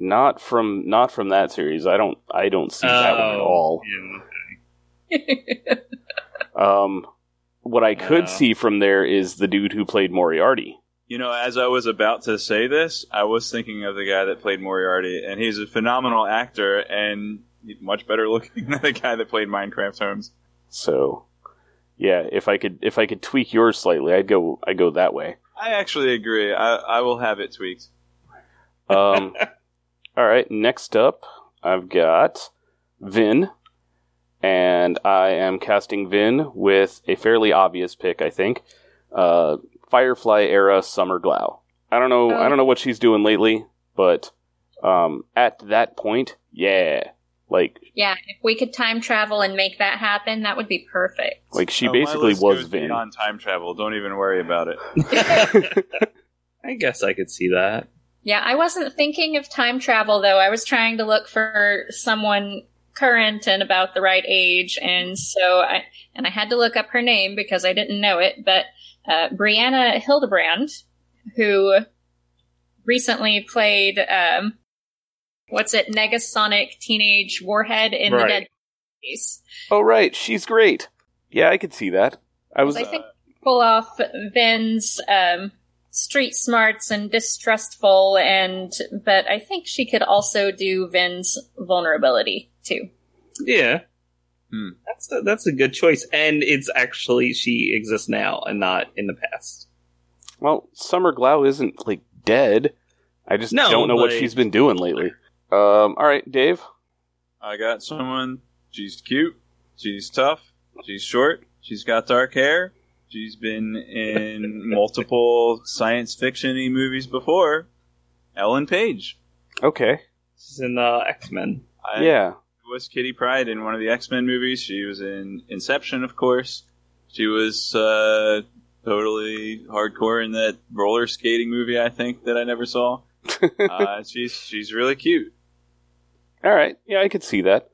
S1: not from not from that series. I don't I don't see that one at
S2: Oh,
S1: all.
S2: yeah.
S1: Um, what I could
S2: Yeah.
S1: see from there is the dude who played Moriarty.
S4: You know, as I was about to say this, I was thinking of the guy that played Moriarty, and he's a phenomenal actor and much better looking than the guy that played Mycroft Holmes.
S1: So, yeah, if I could if I could tweak yours slightly, I'd go I'd go that way.
S4: I actually agree. I, I will have it tweaked.
S1: Um, all right, next up, I've got Vin, and I am casting Vin with a fairly obvious pick, I think. Uh, Firefly era Summer Glau. I don't know. I don't know what she's doing lately, but um, at that point, yeah, like
S3: yeah, if we could time travel and make that happen, that would be perfect.
S1: like she
S4: Oh,
S1: basically was Vin.
S4: on time travel. Don't even worry about it.
S2: I guess I could see that.
S3: Yeah, I wasn't thinking of time travel though. I was trying to look for someone current and about the right age, and so I and I had to look up her name because I didn't know it. But uh, Brianna Hildebrand, who recently played um, what's it, Negasonic Teenage Warhead in the
S2: Right.
S3: Dead Space.
S1: oh right, she's great. Yeah, I could see that. I was
S3: I think pull off Vin's um, street smarts and distrustful, and but I think she could also do Vin's vulnerability too.
S2: Yeah.
S4: Hmm.
S2: That's a, that's a good choice, and it's actually she exists now and not in the past.
S1: Well, Summer Glau isn't like dead. I just
S2: No,
S1: don't know what she's been doing lately. Um, all right, Dave.
S4: I got someone. She's cute. She's tough. She's short. She's got dark hair. She's been in multiple science fiction movies before. Ellen Page.
S1: Okay.
S2: She's in uh, X Men.
S4: I
S1: yeah.
S4: was Kitty Pryde in one of the X Men movies. She was in Inception, of course. She was uh, totally hardcore in that roller skating movie. I think that I never saw. uh, she's she's really cute.
S1: All right. Yeah, I could see that.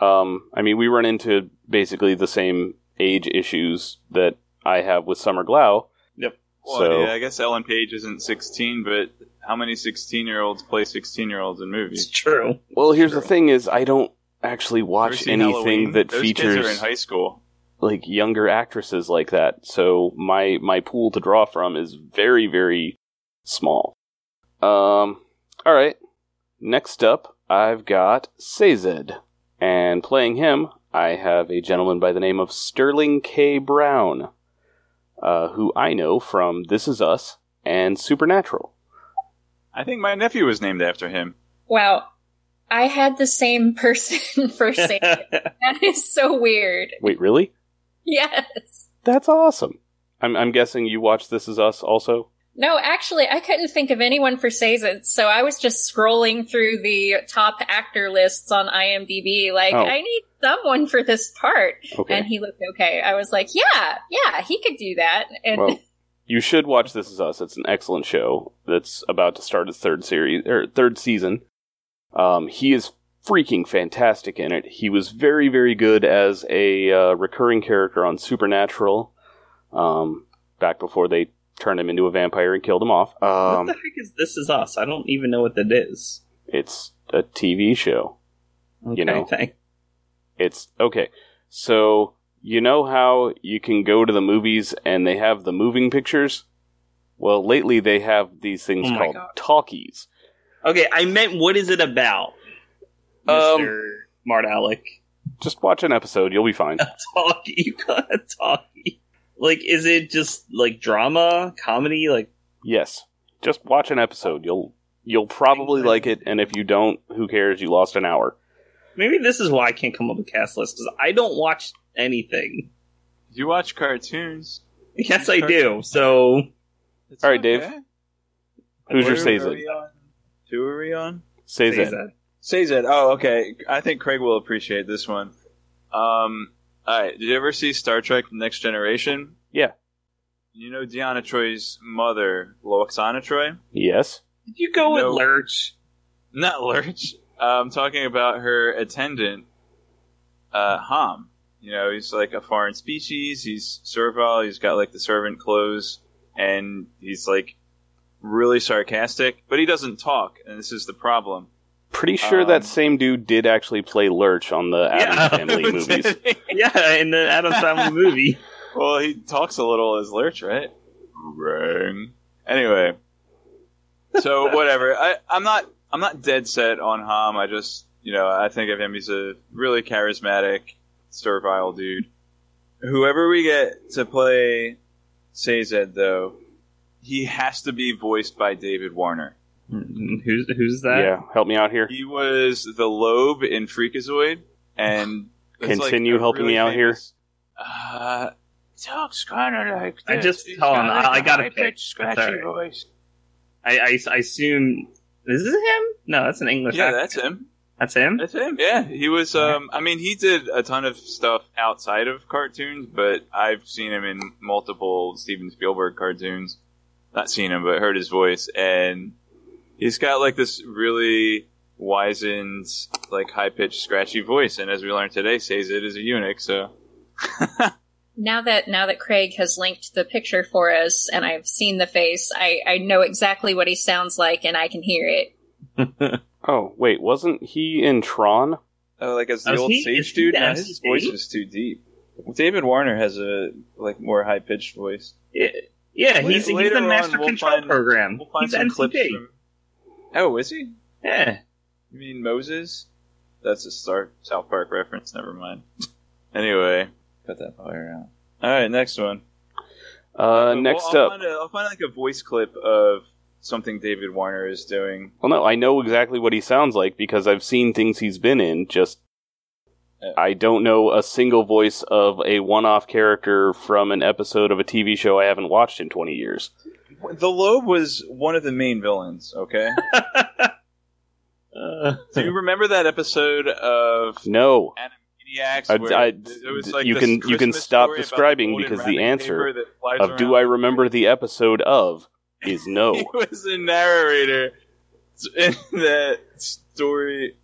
S1: Um, I mean, we run into basically the same age issues that I have with Summer Glau.
S4: Well,
S1: So-
S4: yeah, I guess Ellen Page isn't 16, but how many 16 year olds play 16 year olds in
S2: It's
S4: movies?
S2: true.
S1: Well, here's
S2: True.
S1: the thing: is I don't actually watch anything
S4: Halloween?
S1: that
S4: Those
S1: features
S4: kids are in high school.
S1: like younger actresses like that. So my my pool to draw from is very very small. Um. All right. Next up, I've got Sazed, and playing him, I have a gentleman by the name of Sterling K. Brown, uh, who I know from This Is Us and Supernatural.
S4: I think my nephew was named after him.
S3: Wow. I had the same person for saying. That is so weird.
S1: Wait, really?
S3: Yes.
S1: That's awesome. I'm, I'm guessing you watched This Is Us also.
S3: No, actually, I couldn't think of anyone for Sazed, so I was just scrolling through the top actor lists on IMDb, like,
S1: Oh.
S3: I need someone for this part.
S1: Okay.
S3: And he looked okay. I was like, yeah, yeah, he could do that. And
S1: well, you should watch This Is Us. It's an excellent show that's about to start its third series or third season. Um, he is freaking fantastic in it. He was very, very good as a uh, recurring character on Supernatural. Um, back before they turned him into a vampire and killed him off.
S2: what
S1: Um,
S2: the heck is This Is Us? I don't even know what that is.
S1: it's a TV show.
S2: Okay,
S1: You know.
S2: thank-
S1: It's okay. So you know how you can go to the movies and they have the moving pictures. Well, lately they have these things
S2: Oh
S1: called
S2: God.
S1: talkies.
S2: Okay, I meant what is it about,
S1: Um,
S2: Mister Mart Alec?
S1: Just watch an episode; you'll be fine.
S2: A talkie, you got a talkie. Like, is it just like drama, comedy? Like,
S1: yes, just watch an episode. You'll you'll probably like it, and if you don't, who cares? You lost an hour.
S2: maybe this is why I can't come up with cast list because I don't watch anything.
S4: You watch cartoons.
S2: Yes, I do. So
S4: It's
S1: All right, Dave. Who's your
S4: Who are
S1: Sazed?
S4: we on? Who are we on?
S1: Say
S2: say
S1: that.
S2: that.
S4: Oh, okay. I think Craig will appreciate this one. Um, all right. Did you ever see Star Trek: The Next Generation?
S1: Yeah.
S4: You know Deanna Troi's mother, Lwaxana Troi?
S1: Yes.
S2: Did you go
S4: No.
S2: with Lurch?
S4: Not Lurch. I'm talking about her attendant, uh, Ham. You know, he's like a foreign species. He's servile. He's got like the servant clothes, and he's like really sarcastic, but he doesn't talk, and this is the problem.
S1: Pretty sure
S4: Um,
S1: that same dude did actually play Lurch on the Addams
S2: Yeah.
S1: Family movies.
S2: Yeah, in the Adam Family movie.
S4: well, he talks a little as Lurch, right? Ring. Anyway, so whatever. I, I'm not. I'm not dead set on Ham. I just, you know, I think of him. He's a really charismatic, servile dude. Whoever we get to play Sazed, though, he has to be voiced by David Warner.
S2: Mm, Who's who's that?
S1: Yeah, help me out here.
S4: He was the Lobe in Freakazoid, and it's like
S1: Continue
S4: a
S1: helping me out here.
S4: famous- Uh, talks kind of like
S2: I just-
S4: He's
S2: hold on,
S4: got,
S2: I- I
S4: a
S2: gotta
S4: high-pitched, scratchy
S2: Sorry.
S4: voice.
S2: I, I, I assume this is this him? No, that's an English.
S4: Yeah,
S2: actor.
S4: that's him.
S2: That's him.
S4: That's him. Yeah, he was. Um, I mean, he did a ton of stuff outside of cartoons, but I've seen him in multiple Steven Spielberg cartoons. Not seen him, but heard his voice, and he's got like this really wizened, like high pitched, scratchy voice. And as we learned today, Sazed is a eunuch. So
S3: now that now that Craig has linked the picture for us and I've seen the face, I, I know exactly what he sounds like and I can hear it.
S1: Oh, wait, wasn't he in Tron?
S4: Oh, like as the
S2: is
S4: old
S2: he-
S4: sage dude,
S2: the
S4: no, his voice is too deep. David Warner has a like more high pitched voice.
S2: Yeah, yeah
S4: Later-
S2: he's, he's
S4: later
S2: the
S4: on,
S2: Master
S4: we'll
S2: Control
S4: find-
S2: program.
S4: We'll find
S2: he's
S4: some
S2: MCP.
S4: clips from. Oh, is he?
S2: Yeah.
S4: You mean Moses? That's a South Park reference. Never mind. Anyway, cut that fire out. All right, next one.
S1: Uh,
S4: Well,
S1: next
S4: I'll
S1: up.
S4: Find a, I'll find like a voice clip of something David Warner is doing.
S1: Well, no, I know exactly what he sounds like because I've seen things he's been in. Just
S4: Yeah.
S1: I don't know a single voice of a one-off character from an episode of a TV show I haven't watched in 20 years.
S4: The Lobe was one of the main villains. Okay.
S2: Uh,
S4: Do you remember that episode of
S1: No,
S4: Animaniacs?
S1: I-
S4: where
S1: I-
S4: it was like
S1: you
S4: this
S1: can- you can stop describing
S4: golden
S1: because the answer
S4: paper that flies
S1: of do? I remember the episode of is no.
S4: he was a narrator in that story.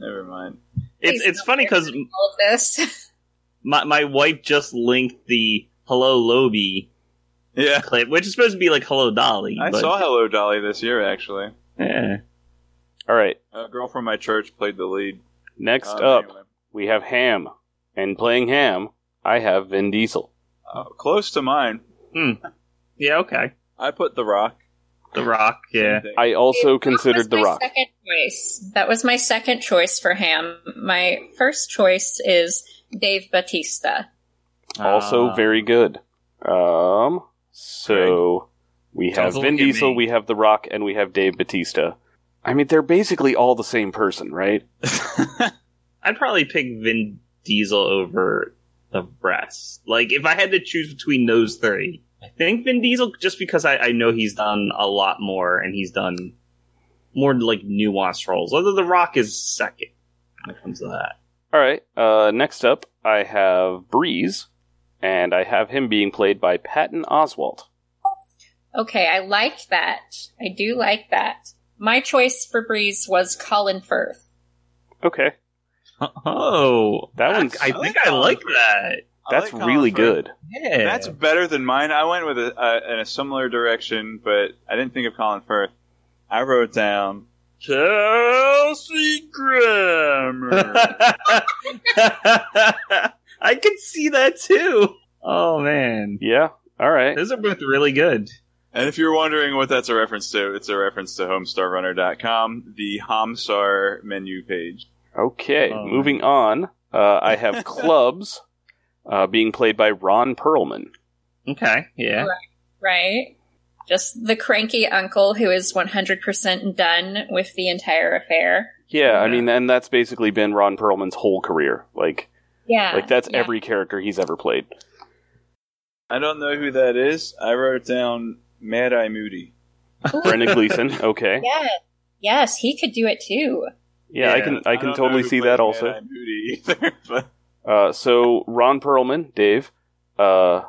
S4: Never mind.
S2: it's
S3: Please
S2: it's funny because
S3: All of this.
S2: my my wife just linked the Hello Lobby
S4: Yeah,
S2: clip, which is supposed to be like Hello Dolly.
S4: I
S2: but,
S4: saw Hello Dolly this year. Actually,
S2: Yeah.
S1: All right,
S4: a girl from my church played the lead.
S1: next
S4: Um,
S1: up
S4: anyway.
S1: we have Ham, and playing Ham, I have Vin Diesel.
S4: Uh, close to mine.
S2: Yeah. Okay.
S4: I put The Rock.
S2: The Rock. Yeah.
S1: I also
S3: That
S1: considered The Rock.
S3: Second choice. That was my second choice for Ham. My first choice is Dave Batista.
S1: Also
S2: Uh,
S1: very good. Um, so we have
S2: Don't
S1: Vin Diesel, we have The Rock, and we have Dave Batista. I mean, they're basically all the same person, right?
S2: I'd probably pick Vin Diesel over the rest. Like, if I had to choose between those three, I think Vin Diesel, just because I, I know he's done a lot more and he's done more like nuanced roles. Although The Rock is second when it comes to that.
S1: All right. Uh, next up, I have Breeze, and I have him being played by Patton Oswalt.
S3: Okay, I like that. I do like that. My choice for Breeze was Colin Firth.
S1: Okay,
S2: Oh,
S1: That
S2: I-
S1: one's-
S2: I,
S4: I
S2: think I like that.
S1: That's
S4: like
S1: really
S4: Firth.
S1: good.
S2: Yeah,
S4: That's better than mine. I went with a, uh, in a similar direction, but I didn't think of Colin Firth. I wrote down Chelsea Grammer.
S2: I can see that too. Oh man,
S1: Yeah. All right.
S2: those are both really good.
S4: and if you're wondering what that's a reference to, it's a reference to HomestarRunner.com, the Homestar menu page.
S1: Okay.
S2: Oh,
S1: moving on. Uh, I have Clubs, uh, being played by Ron Perlman.
S2: Okay, yeah.
S3: right? Just the cranky uncle who is 100% done with the entire affair.
S1: Yeah, I mean, and that's basically been Ron Perlman's whole career. Like,
S3: Yeah.
S1: like that's
S3: yeah.
S1: every character he's ever played.
S4: I don't know who that is. I wrote down Mad Eye Moody.
S1: Brendan Gleeson. Okay.
S3: Yeah. Yes, he could do it too.
S1: Yeah, I can. I can
S4: don't
S1: totally see
S4: played
S1: that
S4: Mad
S1: also.
S4: Eye Moody either, but
S1: Uh, so Ron Perlman, Dave, uh,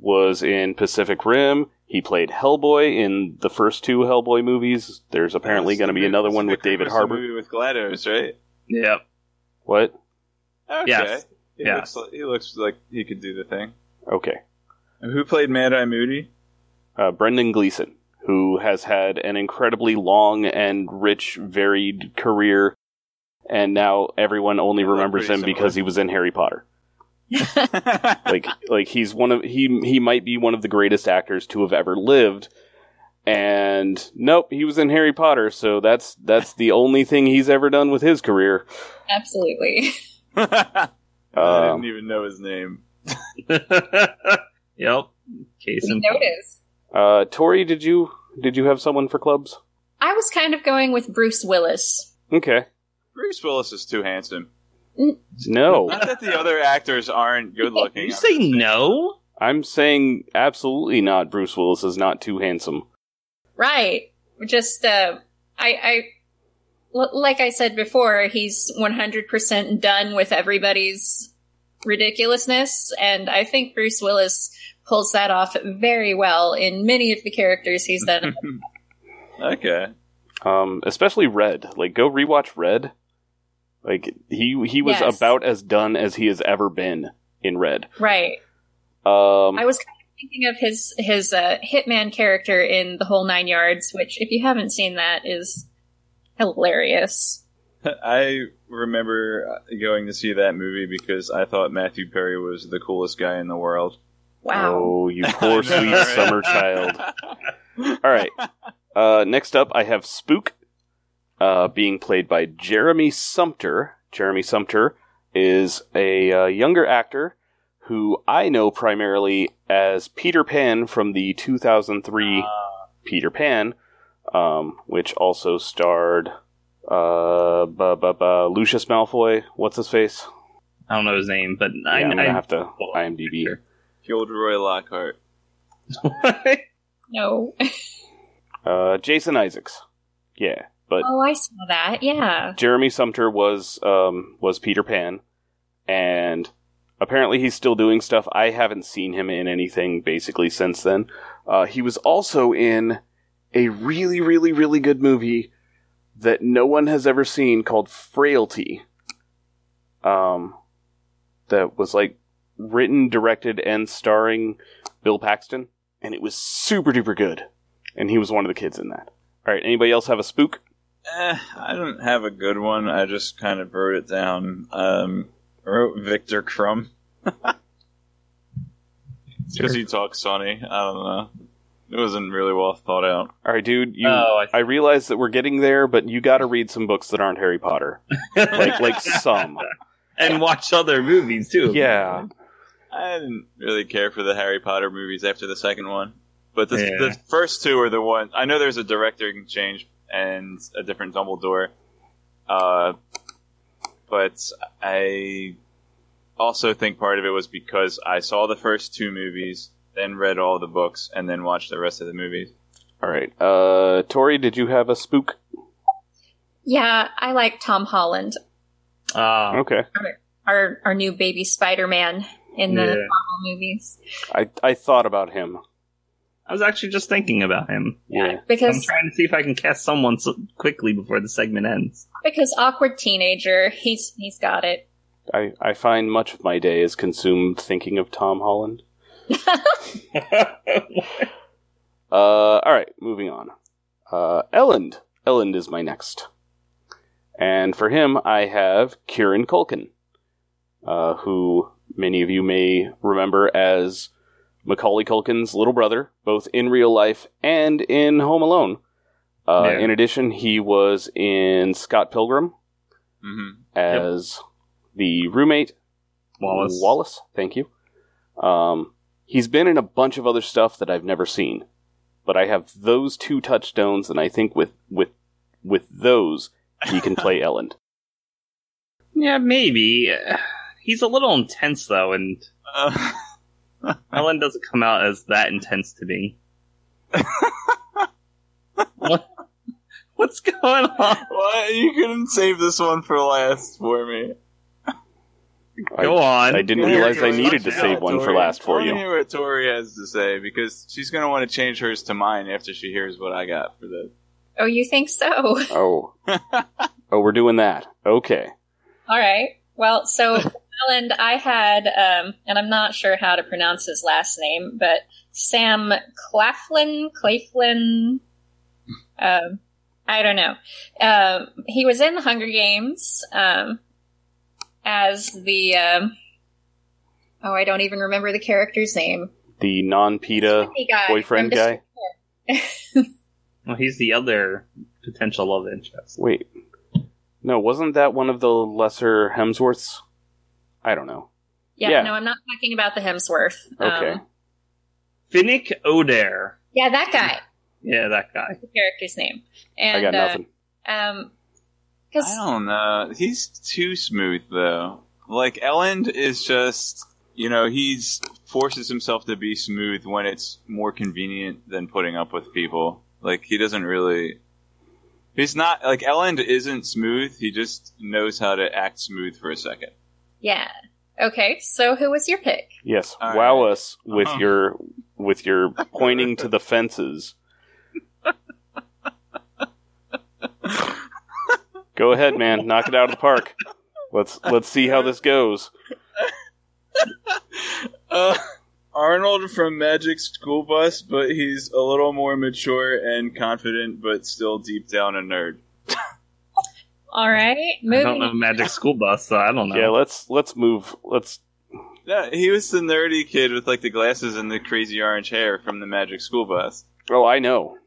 S1: was in Pacific Rim. He played Hellboy in the first two Hellboy movies. There's apparently going to be another one with David
S4: Pacific Rim was the
S1: Harbour.
S4: movie with GLaDOS, right?
S2: Yep.
S1: What?
S4: Okay.
S2: Yes.
S4: He,
S2: Yeah.
S4: looks like, he looks like he could do the thing.
S1: Okay.
S4: And who played Mad Eye Moody?
S1: Uh, Brendan Gleeson, who has had an incredibly long and rich, varied career, and now everyone only remembers
S4: pretty
S1: him because he was in Harry Potter. Like, like he's one of he he might be one of the greatest actors to have ever lived. And nope, he was in Harry Potter, so that's that's the only thing he's ever done with his career.
S3: Absolutely.
S4: I
S1: Um,
S4: didn't even know his name.
S2: yep. Case
S3: We
S2: in point.
S3: notice.
S1: uh, Tori, did you did you have someone for clubs?
S3: I was kind of going with Bruce Willis.
S1: Okay,
S4: Bruce Willis is too handsome.
S1: no,
S4: Not that the other actors aren't good looking.
S2: You say no?
S1: I'm saying absolutely not. Bruce Willis is not too handsome.
S3: Right. Just, uh, I, I, l- like I said before, he's 100% done with everybody's ridiculousness, and I think Bruce Willis pulls that off very well in many of the characters he's done.
S4: okay.
S1: Um, especially Red. Like, go rewatch Red. Like he he was
S3: Yes.
S1: about as done as he has ever been in Red.
S3: right.
S1: Um,
S3: I was kind of thinking of his his uh, hitman character in The Whole Nine Yards, which, if you haven't seen that, is hilarious.
S4: I remember going to see that movie because I thought Matthew Perry was the coolest guy in the world.
S3: Wow.
S1: Oh, you poor
S4: know,
S1: sweet
S4: right?
S1: summer child. All right. Uh, next up, I have Spook, uh, being played by Jeremy Sumpter. Jeremy Sumpter is a uh, younger actor who I know primarily as Peter Pan from the 2003 Peter Pan, um, which also starred uh, bu- bu- bu- Lucius Malfoy. What's his face?
S2: I don't know his name, but
S1: Yeah,
S2: I,
S1: I'm gonna
S2: I
S1: have to IMDb.
S4: Gilderoy Lockhart.
S3: No.
S1: Uh, Jason Isaacs. Yeah, but
S3: oh, I saw that. Yeah.
S1: Jeremy Sumpter was um, was Peter Pan, and apparently he's still doing stuff. I haven't seen him in anything basically since then. Uh, he was also in a really, really, really good movie that no one has ever seen called Frailty. Um, that was like written, directed, and starring Bill Paxton, and it was super duper good. And he was one of the kids in that. All right, anybody else have a spook?
S4: Eh, I don't have a good one. I just kind of wrote it down. Um, wrote Viktor Krum. Because he talks funny. I don't know. It wasn't really well thought out.
S1: All right, dude. You,
S2: Oh, I-
S1: I realize that we're getting there, but you got to read some books that aren't Harry Potter, like like some.
S2: and watch other movies too.
S1: Yeah.
S4: I didn't really care for the Harry Potter movies after the second one. But the,
S2: Yeah.
S4: the first two are the one. I know there's a directing change and a different Dumbledore. Uh, but I also think part of it was because I saw the first two movies, then read all the books, and then watched the rest of the movies.
S1: All right. Uh, Tori, did you have a spook?
S3: Yeah, I like Tom Holland,
S2: Uh,
S1: Okay.
S3: our our new baby Spider Man in the
S2: Yeah.
S3: Marvel movies,
S1: I I thought about him.
S2: I was actually just thinking about him.
S1: Yeah.
S3: Because I'm
S2: trying to see if I can cast someone so quickly before the segment ends.
S3: because awkward teenager, he's he's got it.
S1: I I find much of my day is consumed thinking of Tom Holland. Uh, all right, moving on. Uh, Elend. Elend is my next. And for him, I have Kieran Culkin, uh, who many of you may remember as Macaulay Culkin's little brother, both in real life and in Home Alone. Uh,
S2: Yeah.
S1: In addition, he was in Scott Pilgrim
S4: hmm
S1: as the roommate
S2: Wallace.
S1: Wallace, thank you. Um, he's been in a bunch of other stuff that I've never seen, but I have those two touchstones, and I think with with with those he can play Elend.
S2: Yeah, maybe. He's a little intense though, and
S4: Uh,
S2: Elend doesn't come out as that intense to me. what? What's going on?
S4: what? You couldn't save this one for last for me.
S2: Go on.
S1: I didn't
S2: Go
S1: realize I
S2: on.
S1: needed to
S2: Yeah.
S1: save one for last for
S4: Tell
S1: you.
S4: me what Tori has to say because she's going to want to change hers to mine after she hears what I got for this.
S3: Oh, you think so?
S1: Oh, oh, we're doing that. Okay.
S3: All right. Well, so Holland, I had, um, and I'm not sure how to pronounce his last name, but Sam Claflin, Claflin. Um, I don't know. Um, he was in the Hunger Games um, as the. Um, oh, I don't even remember the character's name.
S1: The
S3: non-Peeta guy
S1: boyfriend guy.
S2: Well, he's the other potential love interest.
S1: Wait, no, wasn't that one of the lesser Hemsworths? I don't know.
S3: Yeah,
S1: Yeah.
S3: no, I'm not talking about the Hemsworth.
S1: Okay.
S3: Um,
S2: Finnick Odair.
S3: yeah, that guy.
S2: Yeah, that guy.
S3: The character's name. And,
S1: I got
S3: uh,
S1: nothing.
S3: Um, because
S4: I don't know. He's too smooth though. Like Elend is just, you know, he's forces himself to be smooth when it's more convenient than putting up with people. Like he doesn't really. He's not like Elend isn't smooth. He just knows how to act smooth for a second.
S3: yeah. Okay, so who was your pick?
S1: Yes,
S4: All
S1: wow
S4: right.
S1: us with
S4: Uh-huh.
S1: your with your pointing to the fences. Go ahead, man. Knock it out of the park. Let's let's see how this goes.
S4: Uh, Arnold from Magic School Bus, but he's a little more mature and confident, but still deep down a nerd.
S3: All right,
S2: I don't know Magic School Bus, so I don't know.
S1: Yeah, let's let's move. Let's
S4: Yeah, he was the nerdy kid with like the glasses and the crazy orange hair from the Magic School Bus.
S1: Oh, I know.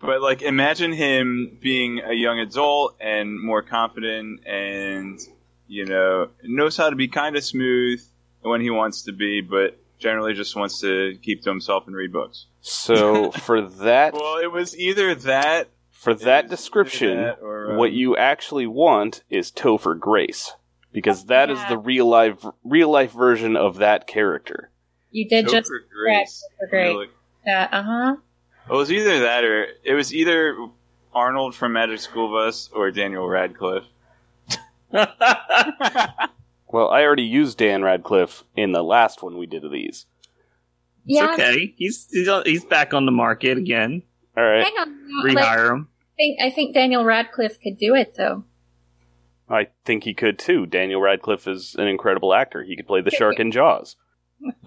S4: But like, imagine him being a young adult and more confident, and you know knows how to be kind of smooth when he wants to be, but generally just wants to keep to himself and read books.
S1: So for that
S4: Well, it was either that,
S1: for
S4: it
S1: that description,
S4: that or, um,
S1: what you actually want is Topher Grace because that is
S3: Yeah.
S1: the real life real life version of that character.
S3: you did just
S4: Topher Grace.
S3: correct, Grace.
S4: Really.
S3: that. Uh huh.
S4: It was either that or it was either Arnold from Magic School Bus or Daniel Radcliffe.
S1: Well, I already used Dan Radcliffe in the last one we did of these.
S3: Yeah.
S2: It's okay. He's he's, he's back on the market again.
S1: All right.
S3: Hang on. Like, I
S2: Rehire him.
S3: think I think Daniel Radcliffe could do it though.
S1: I think he could too. Daniel Radcliffe is an incredible actor. He could play the shark in Jaws.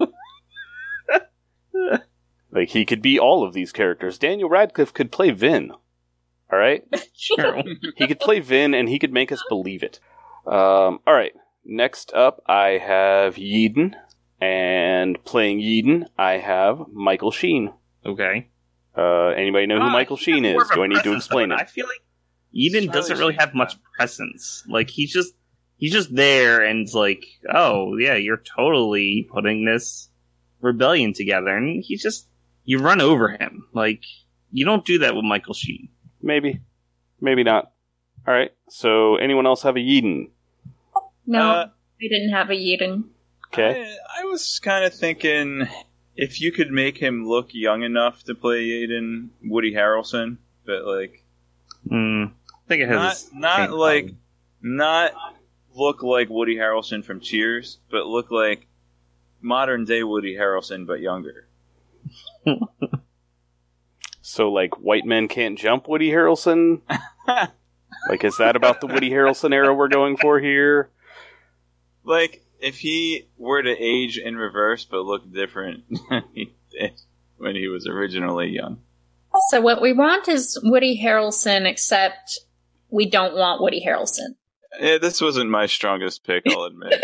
S1: like he could be all of these characters. Daniel Radcliffe could play Vin. All right?
S2: Sure.
S1: He could play Vin and he could make us believe it. Um, all right. Next up, I have Yeden. And playing Yeden, I have Michael Sheen.
S2: okay.
S1: Uh, anybody know who
S2: Ah,
S1: Michael Sheen is? Do I need to explain
S2: though,
S1: it?
S2: I feel like Eden
S4: Charlie
S2: doesn't really have much presence. Like he's just he's just there and it's like, oh yeah, you're totally putting this rebellion together, and he just you run over him. Like you don't do that with Michael Sheen.
S1: Maybe. Maybe not. All right. So, anyone else have a Yeden?
S3: No,
S4: Uh,
S3: I didn't have a Yeden.
S1: Okay.
S4: I, I was kind of thinking if you could make him look young enough to play Aiden Woody Harrelson, but like
S2: Hmm. I think it has.
S4: not
S2: its
S4: not like
S2: problem.
S4: not look like Woody Harrelson from Cheers, but look like modern day Woody Harrelson but younger.
S1: So, like, white men can't jump Woody Harrelson? like, is that about the Woody Harrelson era we're going for here?
S4: Like if he were to age in reverse but look different he when he was originally young.
S3: So what we want is Woody Harrelson, except we don't want Woody Harrelson.
S4: Yeah, this wasn't my strongest pick, I'll admit.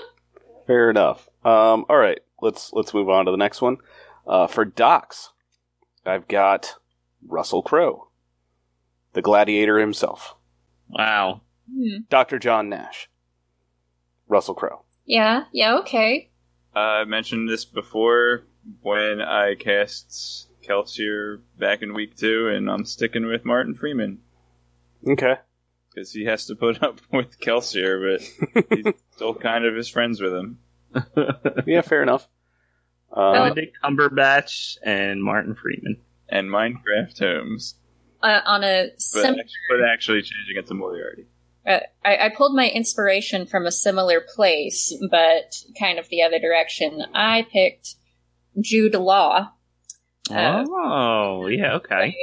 S1: Fair enough. Um, all right, let's let's move on to the next one. Uh, for Dox, I've got Russell Crowe, the gladiator himself,
S2: Wow.
S3: Hmm.
S1: Dr. John Nash, Russell Crowe.
S3: Yeah, yeah, okay.
S4: Uh, I mentioned this before when I cast Kelsier back in week two, and I'm sticking with Martin Freeman
S1: Okay.
S4: because he has to put up with Kelsier, but he's still kind of his friends with him.
S1: Yeah, fair enough. Um,
S2: Benedict Cumberbatch and Martin Freeman.
S4: And Mycroft Holmes,
S3: Uh, on a
S4: but,
S3: sim-
S4: actually, but actually changing it to Moriarty.
S3: uh, I, I pulled my inspiration from a similar place, but kind of the other direction. I picked Jude Law. Uh,
S2: oh, yeah, okay.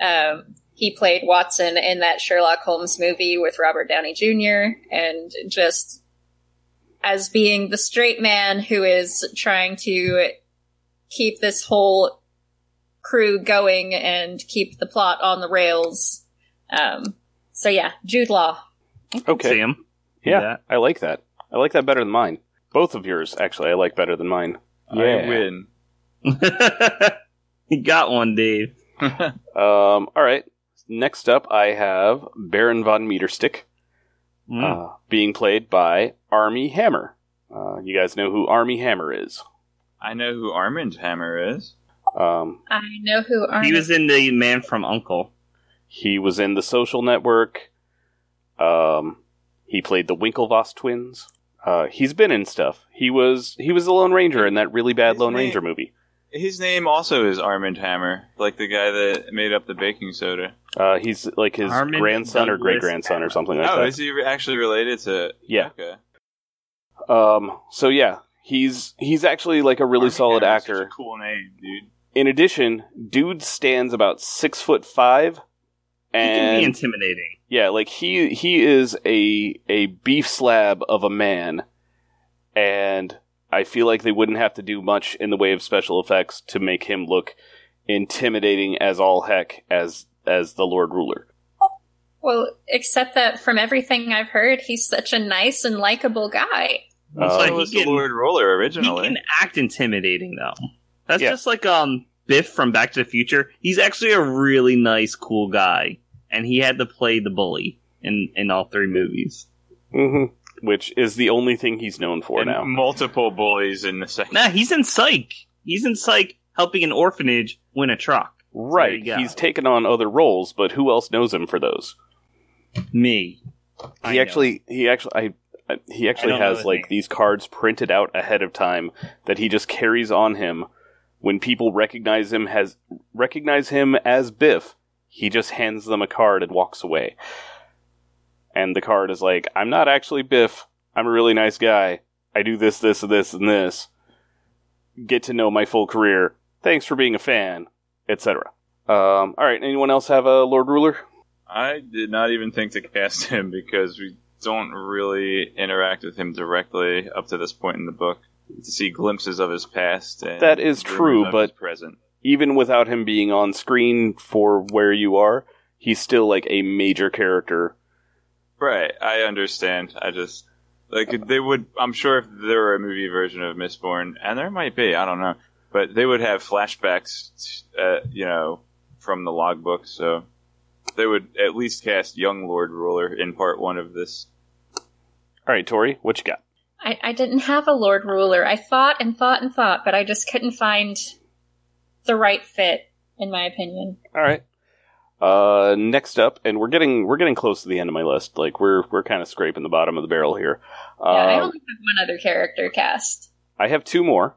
S3: Um, he played Watson in that Sherlock Holmes movie with Robert Downey Jr. and just as being the straight man who is trying to keep this whole crew going and keep the plot on the rails. Um, so yeah, Jude Law.
S1: okay.
S2: See him.
S1: Yeah, I like that. I like that better than mine. Both of yours, actually, I like better than mine.
S4: I win.
S2: you got one, Dave.
S1: Um, all right. Next up, I have Baron von Meterstick,
S2: Mm.
S1: uh, being played by Armie Hammer. Uh, you guys know who Armie Hammer is.
S4: I know who Armand Hammer is.
S1: Um,
S3: I know who Arnold.
S2: he was in the Man from Uncle.
S1: he was in The Social Network. Um, he played the Winklevoss twins. Uh, he's been in stuff. He was he was the Lone Ranger in that really bad
S4: His
S1: Lone
S4: name-
S1: Ranger movie.
S4: His name also is Armand Hammer, like the guy that made up the baking soda.
S1: Uh, he's like his
S2: Armin
S1: grandson or great grandson or something like
S4: oh,
S1: that.
S4: is he actually related to?
S1: Yeah.
S4: Okay.
S1: Um, so yeah, he's he's actually like a really
S4: Armand
S1: solid
S4: Hammer's such
S1: actor.
S4: a cool name, dude.
S1: In addition, dude stands about six foot five,
S2: He can
S1: and
S2: be intimidating.
S1: yeah, like he he is a a beef slab of a man, and I feel like they wouldn't have to do much in the way of special effects to make him look intimidating as all heck as as the Lord Ruler.
S3: well, except that from everything I've heard, he's such a nice and likable guy.
S2: It's
S1: Uh,
S2: like
S4: So
S2: he
S4: was the
S2: can,
S4: Lord Ruler
S2: he
S4: originally.
S2: can act intimidating though. That's
S1: Yeah.
S2: just like um Biff from Back to the Future. He's actually a really nice, cool guy, and he had to play the bully in in all three movies.
S1: hmm Which is the only thing he's known for
S4: and
S1: now.
S4: multiple bullies in the second.
S2: Nah, he's in Psych. He's in Psych, helping an orphanage win a truck.
S1: Right,
S2: you
S1: he's taken on other roles, but who else knows him for those?
S2: Me. I
S1: he
S2: know.
S1: actually he actually I, I he actually has like
S2: name.
S1: these cards printed out ahead of time that he just carries on him when people recognize him has recognize him as Biff he just hands them a card and walks away and the card is like I'm not actually Biff I'm a really nice guy I do this this and this and this get to know my full career thanks for being a fan etc um, all right anyone else have a Lord Ruler
S4: I did not even think to cast him because we don't really interact with him directly up to this point in the book. To see glimpses of his past. And
S1: That is true, but-
S4: present.
S1: even without him being on screen for where you are, he's still like a major character.
S4: Right, I understand. I just like they would. I'm sure if there were a movie version of Mistborn, and there might be, I don't know, but they would have flashbacks, uh, you know, from the logbook. So they would at least cast young Lord Ruler in part one of this.
S1: All right, Tori, what you got?
S3: I, I didn't have a Lord Ruler. I thought and thought and thought, but I just couldn't find the right fit, in my opinion.
S1: All right. Uh, next up, and we're getting we're getting close to the end of my list. Like we're we're kind of scraping the bottom of the barrel here.
S3: Yeah, I
S1: Uh,
S3: only have one other character cast.
S1: I have two more.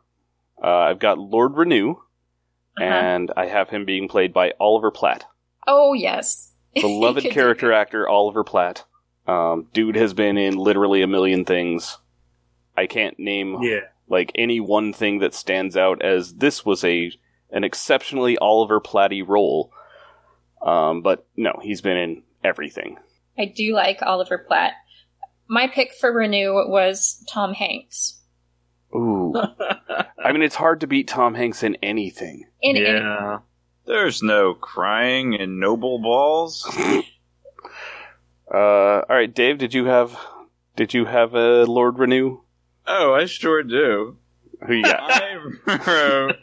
S1: Uh, I've got Lord Renoux,
S3: Uh-huh.
S1: and I have him being played by Oliver Platt,
S3: oh yes,
S1: beloved
S3: Could do
S1: character actor Oliver Platt. Um, dude has been in literally a million things. I can't name
S2: Yeah.
S1: like any one thing that stands out as this was a an exceptionally Oliver Platty role. Um, but no, he's been in everything.
S3: I do like Oliver Platt. My pick for Renoux was Tom Hanks.
S1: Ooh, I mean, it's hard to beat Tom Hanks in anything.
S3: In, in
S2: yeah.
S4: There's no crying in noble balls.
S1: Uh, all right, Dave, did you have did you have a Lord Renoux?
S4: Oh, I sure do.
S1: Who you got?
S4: I wrote.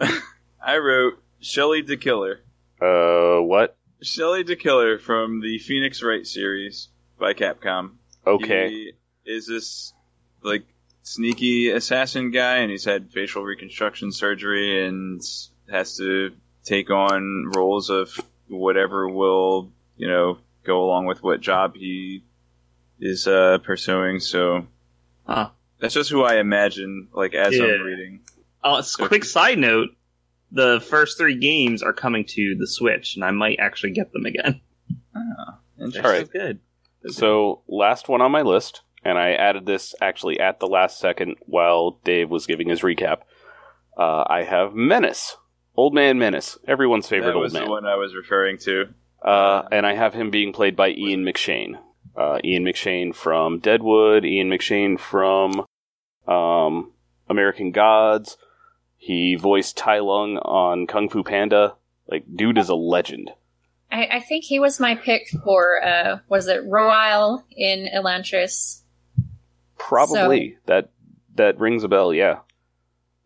S4: I wrote Shelly de Killer.
S1: Uh, what?
S4: Shelly de Killer from the Phoenix Wright series by Capcom.
S1: Okay,
S4: He is this like sneaky assassin guy, and he's had facial reconstruction surgery and has to take on roles of whatever will you know go along with what job he is uh, pursuing. So
S2: Huh.
S4: that's just who I imagine. Like as
S2: Yeah.
S4: I'm reading.
S2: Uh, s- quick side note: the first three games are coming to the Switch, and I might actually get them again.
S4: Interesting.
S1: All right.
S2: good.
S1: so last one on my list, and I added this actually at the last second while Dave was giving his recap. Uh, I have Mennis, Old Man Mennis, everyone's favorite
S4: That was
S1: old
S4: the
S1: man.
S4: one I was referring to.
S1: Uh, and I have him being played by Ian McShane. Uh, Ian McShane from Deadwood, Ian McShane from um, American Gods. He voiced Tai Lung on Kung Fu Panda. Like, dude is a legend.
S3: I, I think he was my pick for uh was it Roial in Elantris?
S1: Probably that that rings a bell. Yeah.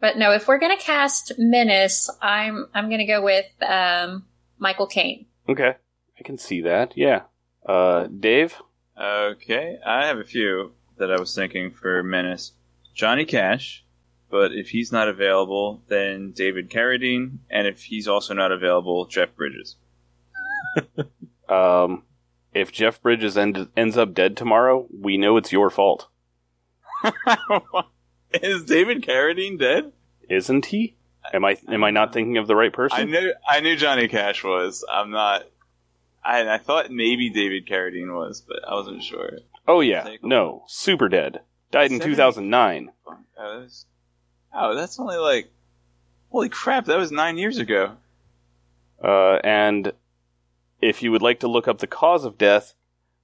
S3: But no, if we're gonna cast Mennis, I'm I'm gonna go with um Michael Caine.
S1: Okay, I can see that. Yeah. Uh, Dave.
S4: Okay, I have a few that I was thinking for Mennis. Johnny Cash, but if he's not available, then David Carradine, and if he's also not available, Jeff Bridges.
S1: Um, if Jeff Bridges end, ends up dead tomorrow, we know it's your fault,
S4: Is David Carradine dead?
S1: isn't he? Am I am I not thinking of the right person?
S4: I knew I knew Johnny Cash was. I'm not. I, I thought maybe David Carradine was, but I wasn't sure.
S1: Oh yeah, no, super dead. Died in 2009.
S4: Oh, that's, oh, that's only like. Holy crap! That was nine years ago.
S1: Uh, and if you would like to look up the cause of death,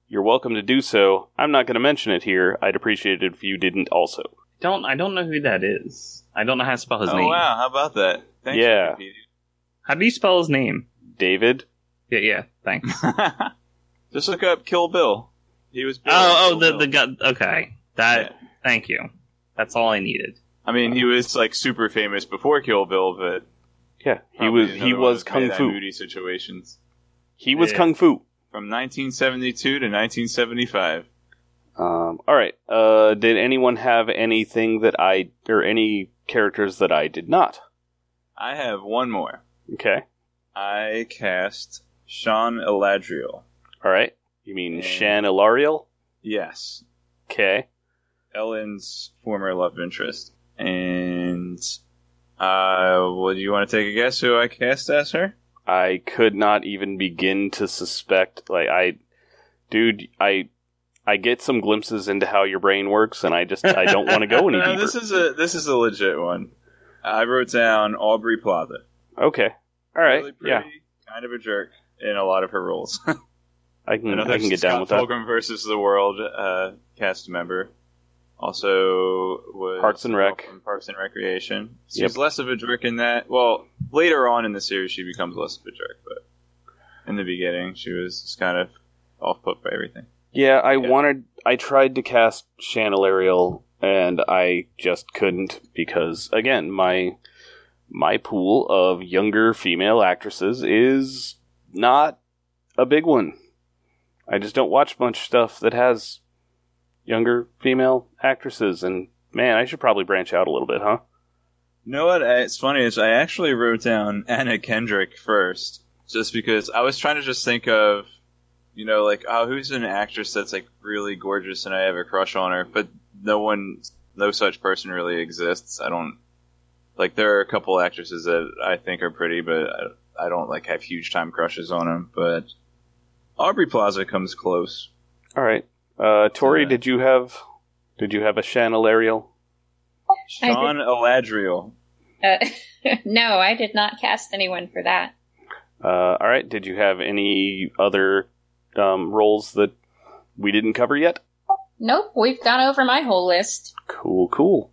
S1: you're welcome to do so. I'm not going to mention it here. I'd appreciate it if you didn't also.
S2: Don't I don't know who that is. I don't know how to spell his
S4: oh
S2: name.
S4: wow! How about that? Thanks,
S1: Yeah.
S2: How do you spell his name?
S1: David.
S2: Yeah, yeah. Thanks.
S4: Just look up Kill Bill. He was. Bill
S2: oh, oh,
S4: in
S2: the
S4: Kill
S2: the
S4: Bill.
S2: guy. Okay, that.
S4: Yeah.
S2: Thank you. That's all I needed.
S4: I mean, he was like super famous before Kill Bill, but
S1: Yeah, he was he was kung fu.
S4: Moody situations
S1: He was
S2: Yeah.
S1: kung fu.
S4: from 1972 to 1975.
S1: Um, all right. Uh, did anyone have anything that I or any characters that I did not?
S4: I have one more.
S1: Okay.
S4: I cast Sean Eladriel.
S1: All right. You mean
S4: And-
S1: Shan Elariel?
S4: Yes,
S1: Okay.
S4: Elend's former love interest. And uh, well, do you want to take a guess who I cast as her?
S1: I could not even begin to suspect. Like I, dude, I, I get some glimpses into how your brain works, and I just I don't want to go any
S4: No,
S1: deeper.
S4: this is a this is a legit one. I wrote down Aubrey Plaza.
S1: Okay. All right.
S4: Really
S1: yeah,
S4: kind of a jerk in a lot of her roles.
S1: I can I,
S4: Another
S1: can get
S4: Scott
S1: down with that.
S4: Pilgrim versus the World uh, cast member. Also was
S1: Parks and Rec.
S4: Parks and Recreation. She's
S1: Yep.
S4: less of a jerk in that. Well, later on in the series, she becomes less of a jerk, but in the beginning, she was just kind of off put by everything.
S1: Yeah, I
S4: Yeah.
S1: wanted. I tried to cast Shan Elariel, and I just couldn't because again, my my pool of younger female actresses is not a big one. I just don't watch much stuff that has younger female actresses, and man, I should probably branch out a little bit, huh?
S4: You know what? I- It's funny is I actually wrote down Anna Kendrick first, just because I was trying to just think of, you know, like oh, who's an actress that's like really gorgeous and I have a crush on her, but no one, no such person really exists. I don't like. There are a couple actresses that I think are pretty, but I, I don't like have huge time crushes on them. But Aubrey Plaza comes close.
S1: All right, uh, Tori,
S4: Yeah.
S1: did you have did you have a Shan Elariel?
S4: Sean Eladriel.
S3: Uh, no, I did not cast anyone for that.
S1: Uh, all right, did you have any other um, roles that we didn't cover yet?
S3: Nope, we've gone over my whole list.
S1: Cool, cool.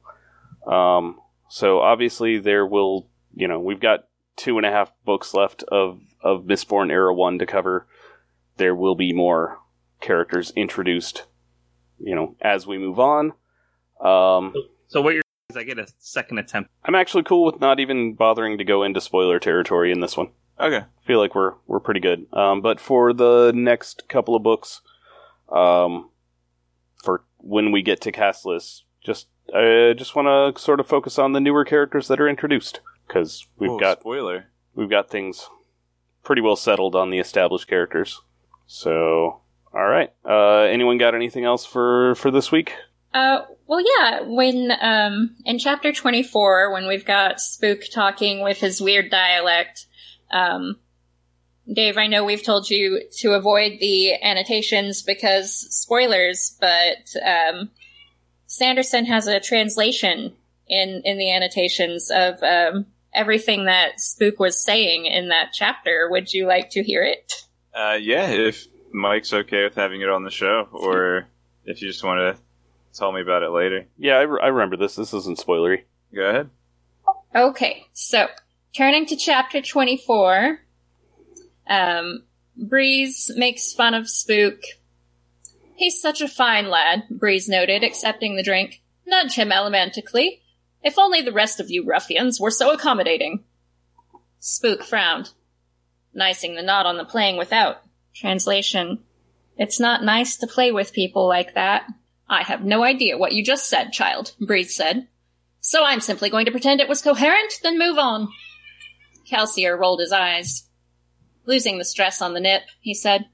S1: Um, so obviously there will, you know, we've got two and a half books left of of Mistborn Era One to cover. There will be more characters introduced, you know, as we move on. Um,
S2: So what you're saying is I get a second attempt.
S1: I'm actually cool with not even bothering to go into spoiler territory in this one.
S4: Okay.
S1: feel like we're we're pretty good. Um, but for the next couple of books, um, for when we get to cast lists, just I just want to sort of focus on the newer characters that are introduced because we've
S4: Oh,
S1: got
S4: spoiler.
S1: we've got things pretty well settled on the established characters. So, all right. Uh, anyone got anything else for for this week?
S3: Uh, well, yeah, when, um, in chapter 24, when we've got Spook talking with his weird dialect, um, Dave, I know we've told you to avoid the annotations because spoilers, but, um, Sanderson has a translation in, in the annotations of, um, everything that Spook was saying in that chapter. Would you like to hear it?
S4: Uh, yeah, if Mike's okay with having it on the show, or if you just want to tell me about it later,
S1: Yeah, I, re- I remember this. This isn't spoilery.
S4: go ahead.
S3: Okay, so turning to chapter 24, um, Breeze makes fun of Spook. He's such a fine lad, Breeze noted, accepting the drink. Nudge him elementically. If only the rest of you ruffians were so accommodating. Spook frowned, nicing the knot on the playing without. Translation. It's not nice to play with people like that. I have no idea what you just said, child, Breeze said. So I'm simply going to pretend it was coherent, then move on. Kelsier rolled his eyes. Losing the stress on the nip, he said,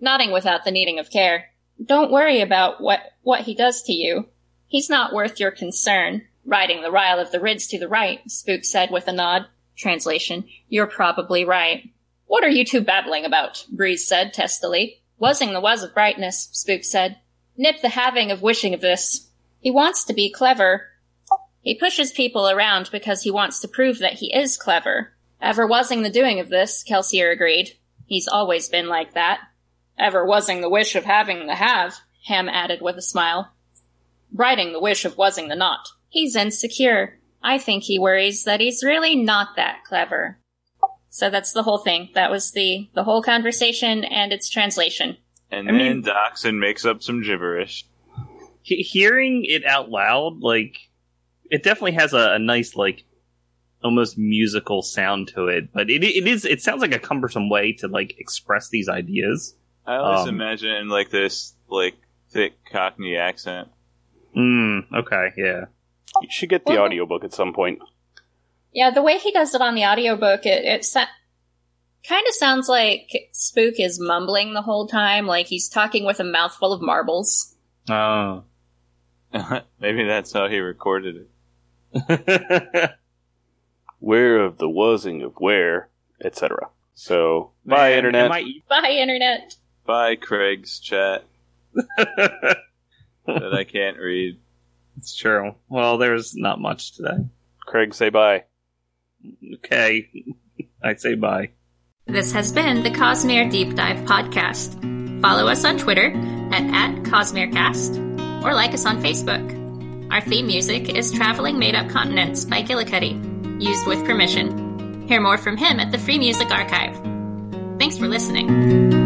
S3: nodding without the needing of care. Don't worry about what, what he does to you. He's not worth your concern. Riding the Ryle of the Rids to the right, Spook said with a nod. Translation, you're probably right. What are you two babbling about? Breeze said testily. Wuzzing the was of brightness, Spook said. Nip the having of wishing of this. He wants to be clever, he pushes people around because he wants to prove that he is clever. Ever wasing the doing of this, Kelsier agreed. He's always been like that. Ever wasing the wish of having the have, Ham added with a smile. Writing the wish of wasing the not. He's insecure. I think he worries that he's really not that clever. So that's the whole thing. That was the, the whole conversation and its translation.
S4: And
S2: I
S4: then
S2: mean-
S4: Dockson makes up some gibberish.
S2: He- hearing it out loud, like it definitely has a, a nice, like almost musical sound to it. But it it is it sounds like a cumbersome way to like express these ideas.
S4: I always
S2: Um,
S4: imagine like this like thick Cockney accent.
S2: Mm, okay, yeah.
S1: You should get the
S3: Well-
S1: audiobook at some point.
S3: Yeah, the way he does it on the audiobook, it, it sa- kind of sounds like Spook is mumbling the whole time, like he's talking with a mouthful of marbles.
S2: Oh.
S4: Maybe that's how he recorded it.
S1: Where of the wasing of where, etc. So, bye, internet.
S2: am I-
S3: Bye, Internet.
S4: Bye, Craig's chat that I can't read.
S2: it's true. Well, there's not much today.
S1: Craig, say bye.
S2: Okay, I say bye.
S3: This has been the Cosmere Deep Dive Podcast. Follow us on Twitter at, at CosmereCast or like us on Facebook. Our theme music is Traveling Made Up Continents by Gillicuddy, used with permission. Hear more from him at the Free Music Archive. Thanks for listening.